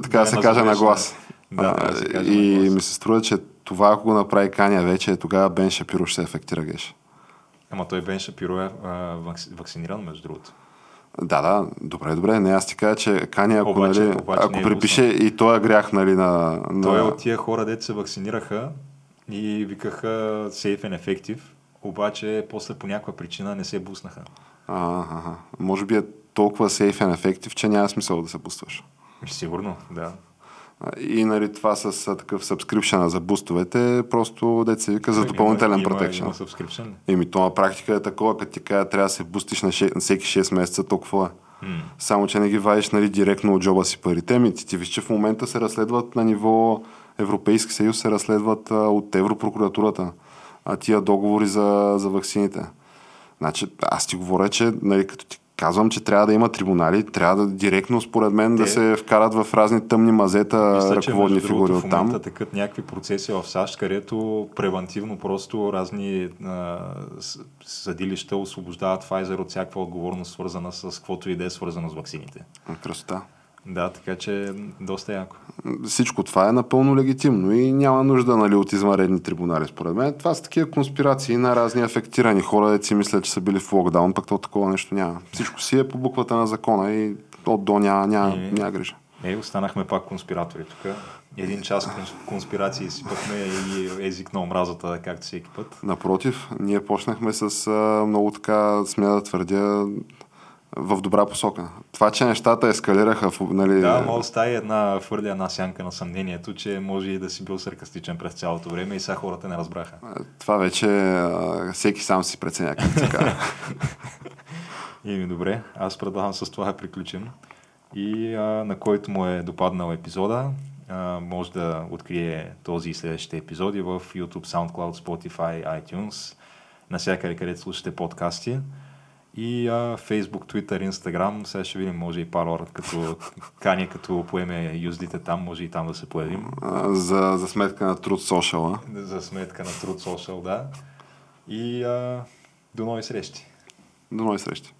така да се каже на глас. Да, А, да се каже и ми се струва, че това, ако го направи Каня вече, тогава Бен Шапиро ще се ефектира геш. Ама той Бен Шапиро е а, вакци- вакциниран, между другото. Да, да, добре, добре. Не, аз ти кажа, че Кани, ако, Обаче- нали, обаче ако е припише и той е грях, нали, на... на... Той е от тия хора, дето се вакцинираха и викаха safe and effective, обаче после по някаква причина не се буснаха. А, ага. Може би е толкова safe and effective, че няма смисъл да се бустваш. Сигурно, да. И нали, това с такъв subscription за бустовете, просто дете се вика за Има- допълнителен има, protection. Има subscription. ли? Еми, то на практика е такова, като ти кажа, трябва да се бустиш на, ше... на всеки 6 месеца, толкова е. Само, че не ги вадиш нали, директно от джоба си парите. Ами ти, ти виж, че в момента се разследват на ниво Европейски съюз, се разследват а, от Европрокуратурата а, тия договори за, за ваксините. Значи, аз ти говоря, че нали, като ти казвам, че трябва да има трибунали, трябва да директно, според мен, да Те- се вкарат в разни тъмни мазета Мисля, че ръководни между фигури другото, от в момента там. текат някакви процеси в САЩ, където превентивно просто разни а, съдилища освобождават Pfizer от всякаква отговорност, свързана с каквото и да е свързано с ваксините. Красота. Да, така че доста яко. Всичко това е напълно легитимно и няма нужда нали, от извънредни трибунали, според мен. Това са такива конспирации на разни афектирани хора, де си мислят, че са били в локдаун, пък то такова нещо няма. Всичко си е по буквата на закона и от до няма, няма, И- няма грижа. Е, останахме пак конспиратори тук. Един час конс- конспирации сипахме и език на омразата, както всеки път. Напротив, ние почнахме с а, много така, смея да твърдя, в добра посока. Това, че нещата ескалираха, в, нали, Да, но остави една хвърля една сянка на съмнението, че може и да си бил саркастичен през цялото време и сега хората не разбраха. това вече всеки сам си преценя, как се казва. И ми добре, аз предлагам с това да приключим. И а, на който му е допаднал епизода, а, може да открие този и следващите епизоди в YouTube, SoundCloud, Spotify, iTunes, насякъде където слушате подкасти. И а, Facebook, Twitter, Instagram. Сега ще видим, може и Парор, като кани, като поеме юздите там, може и там да се появим. За, за сметка на Truth Social. а. За сметка на Truth Social, да. И а, до нови срещи! До нови срещи.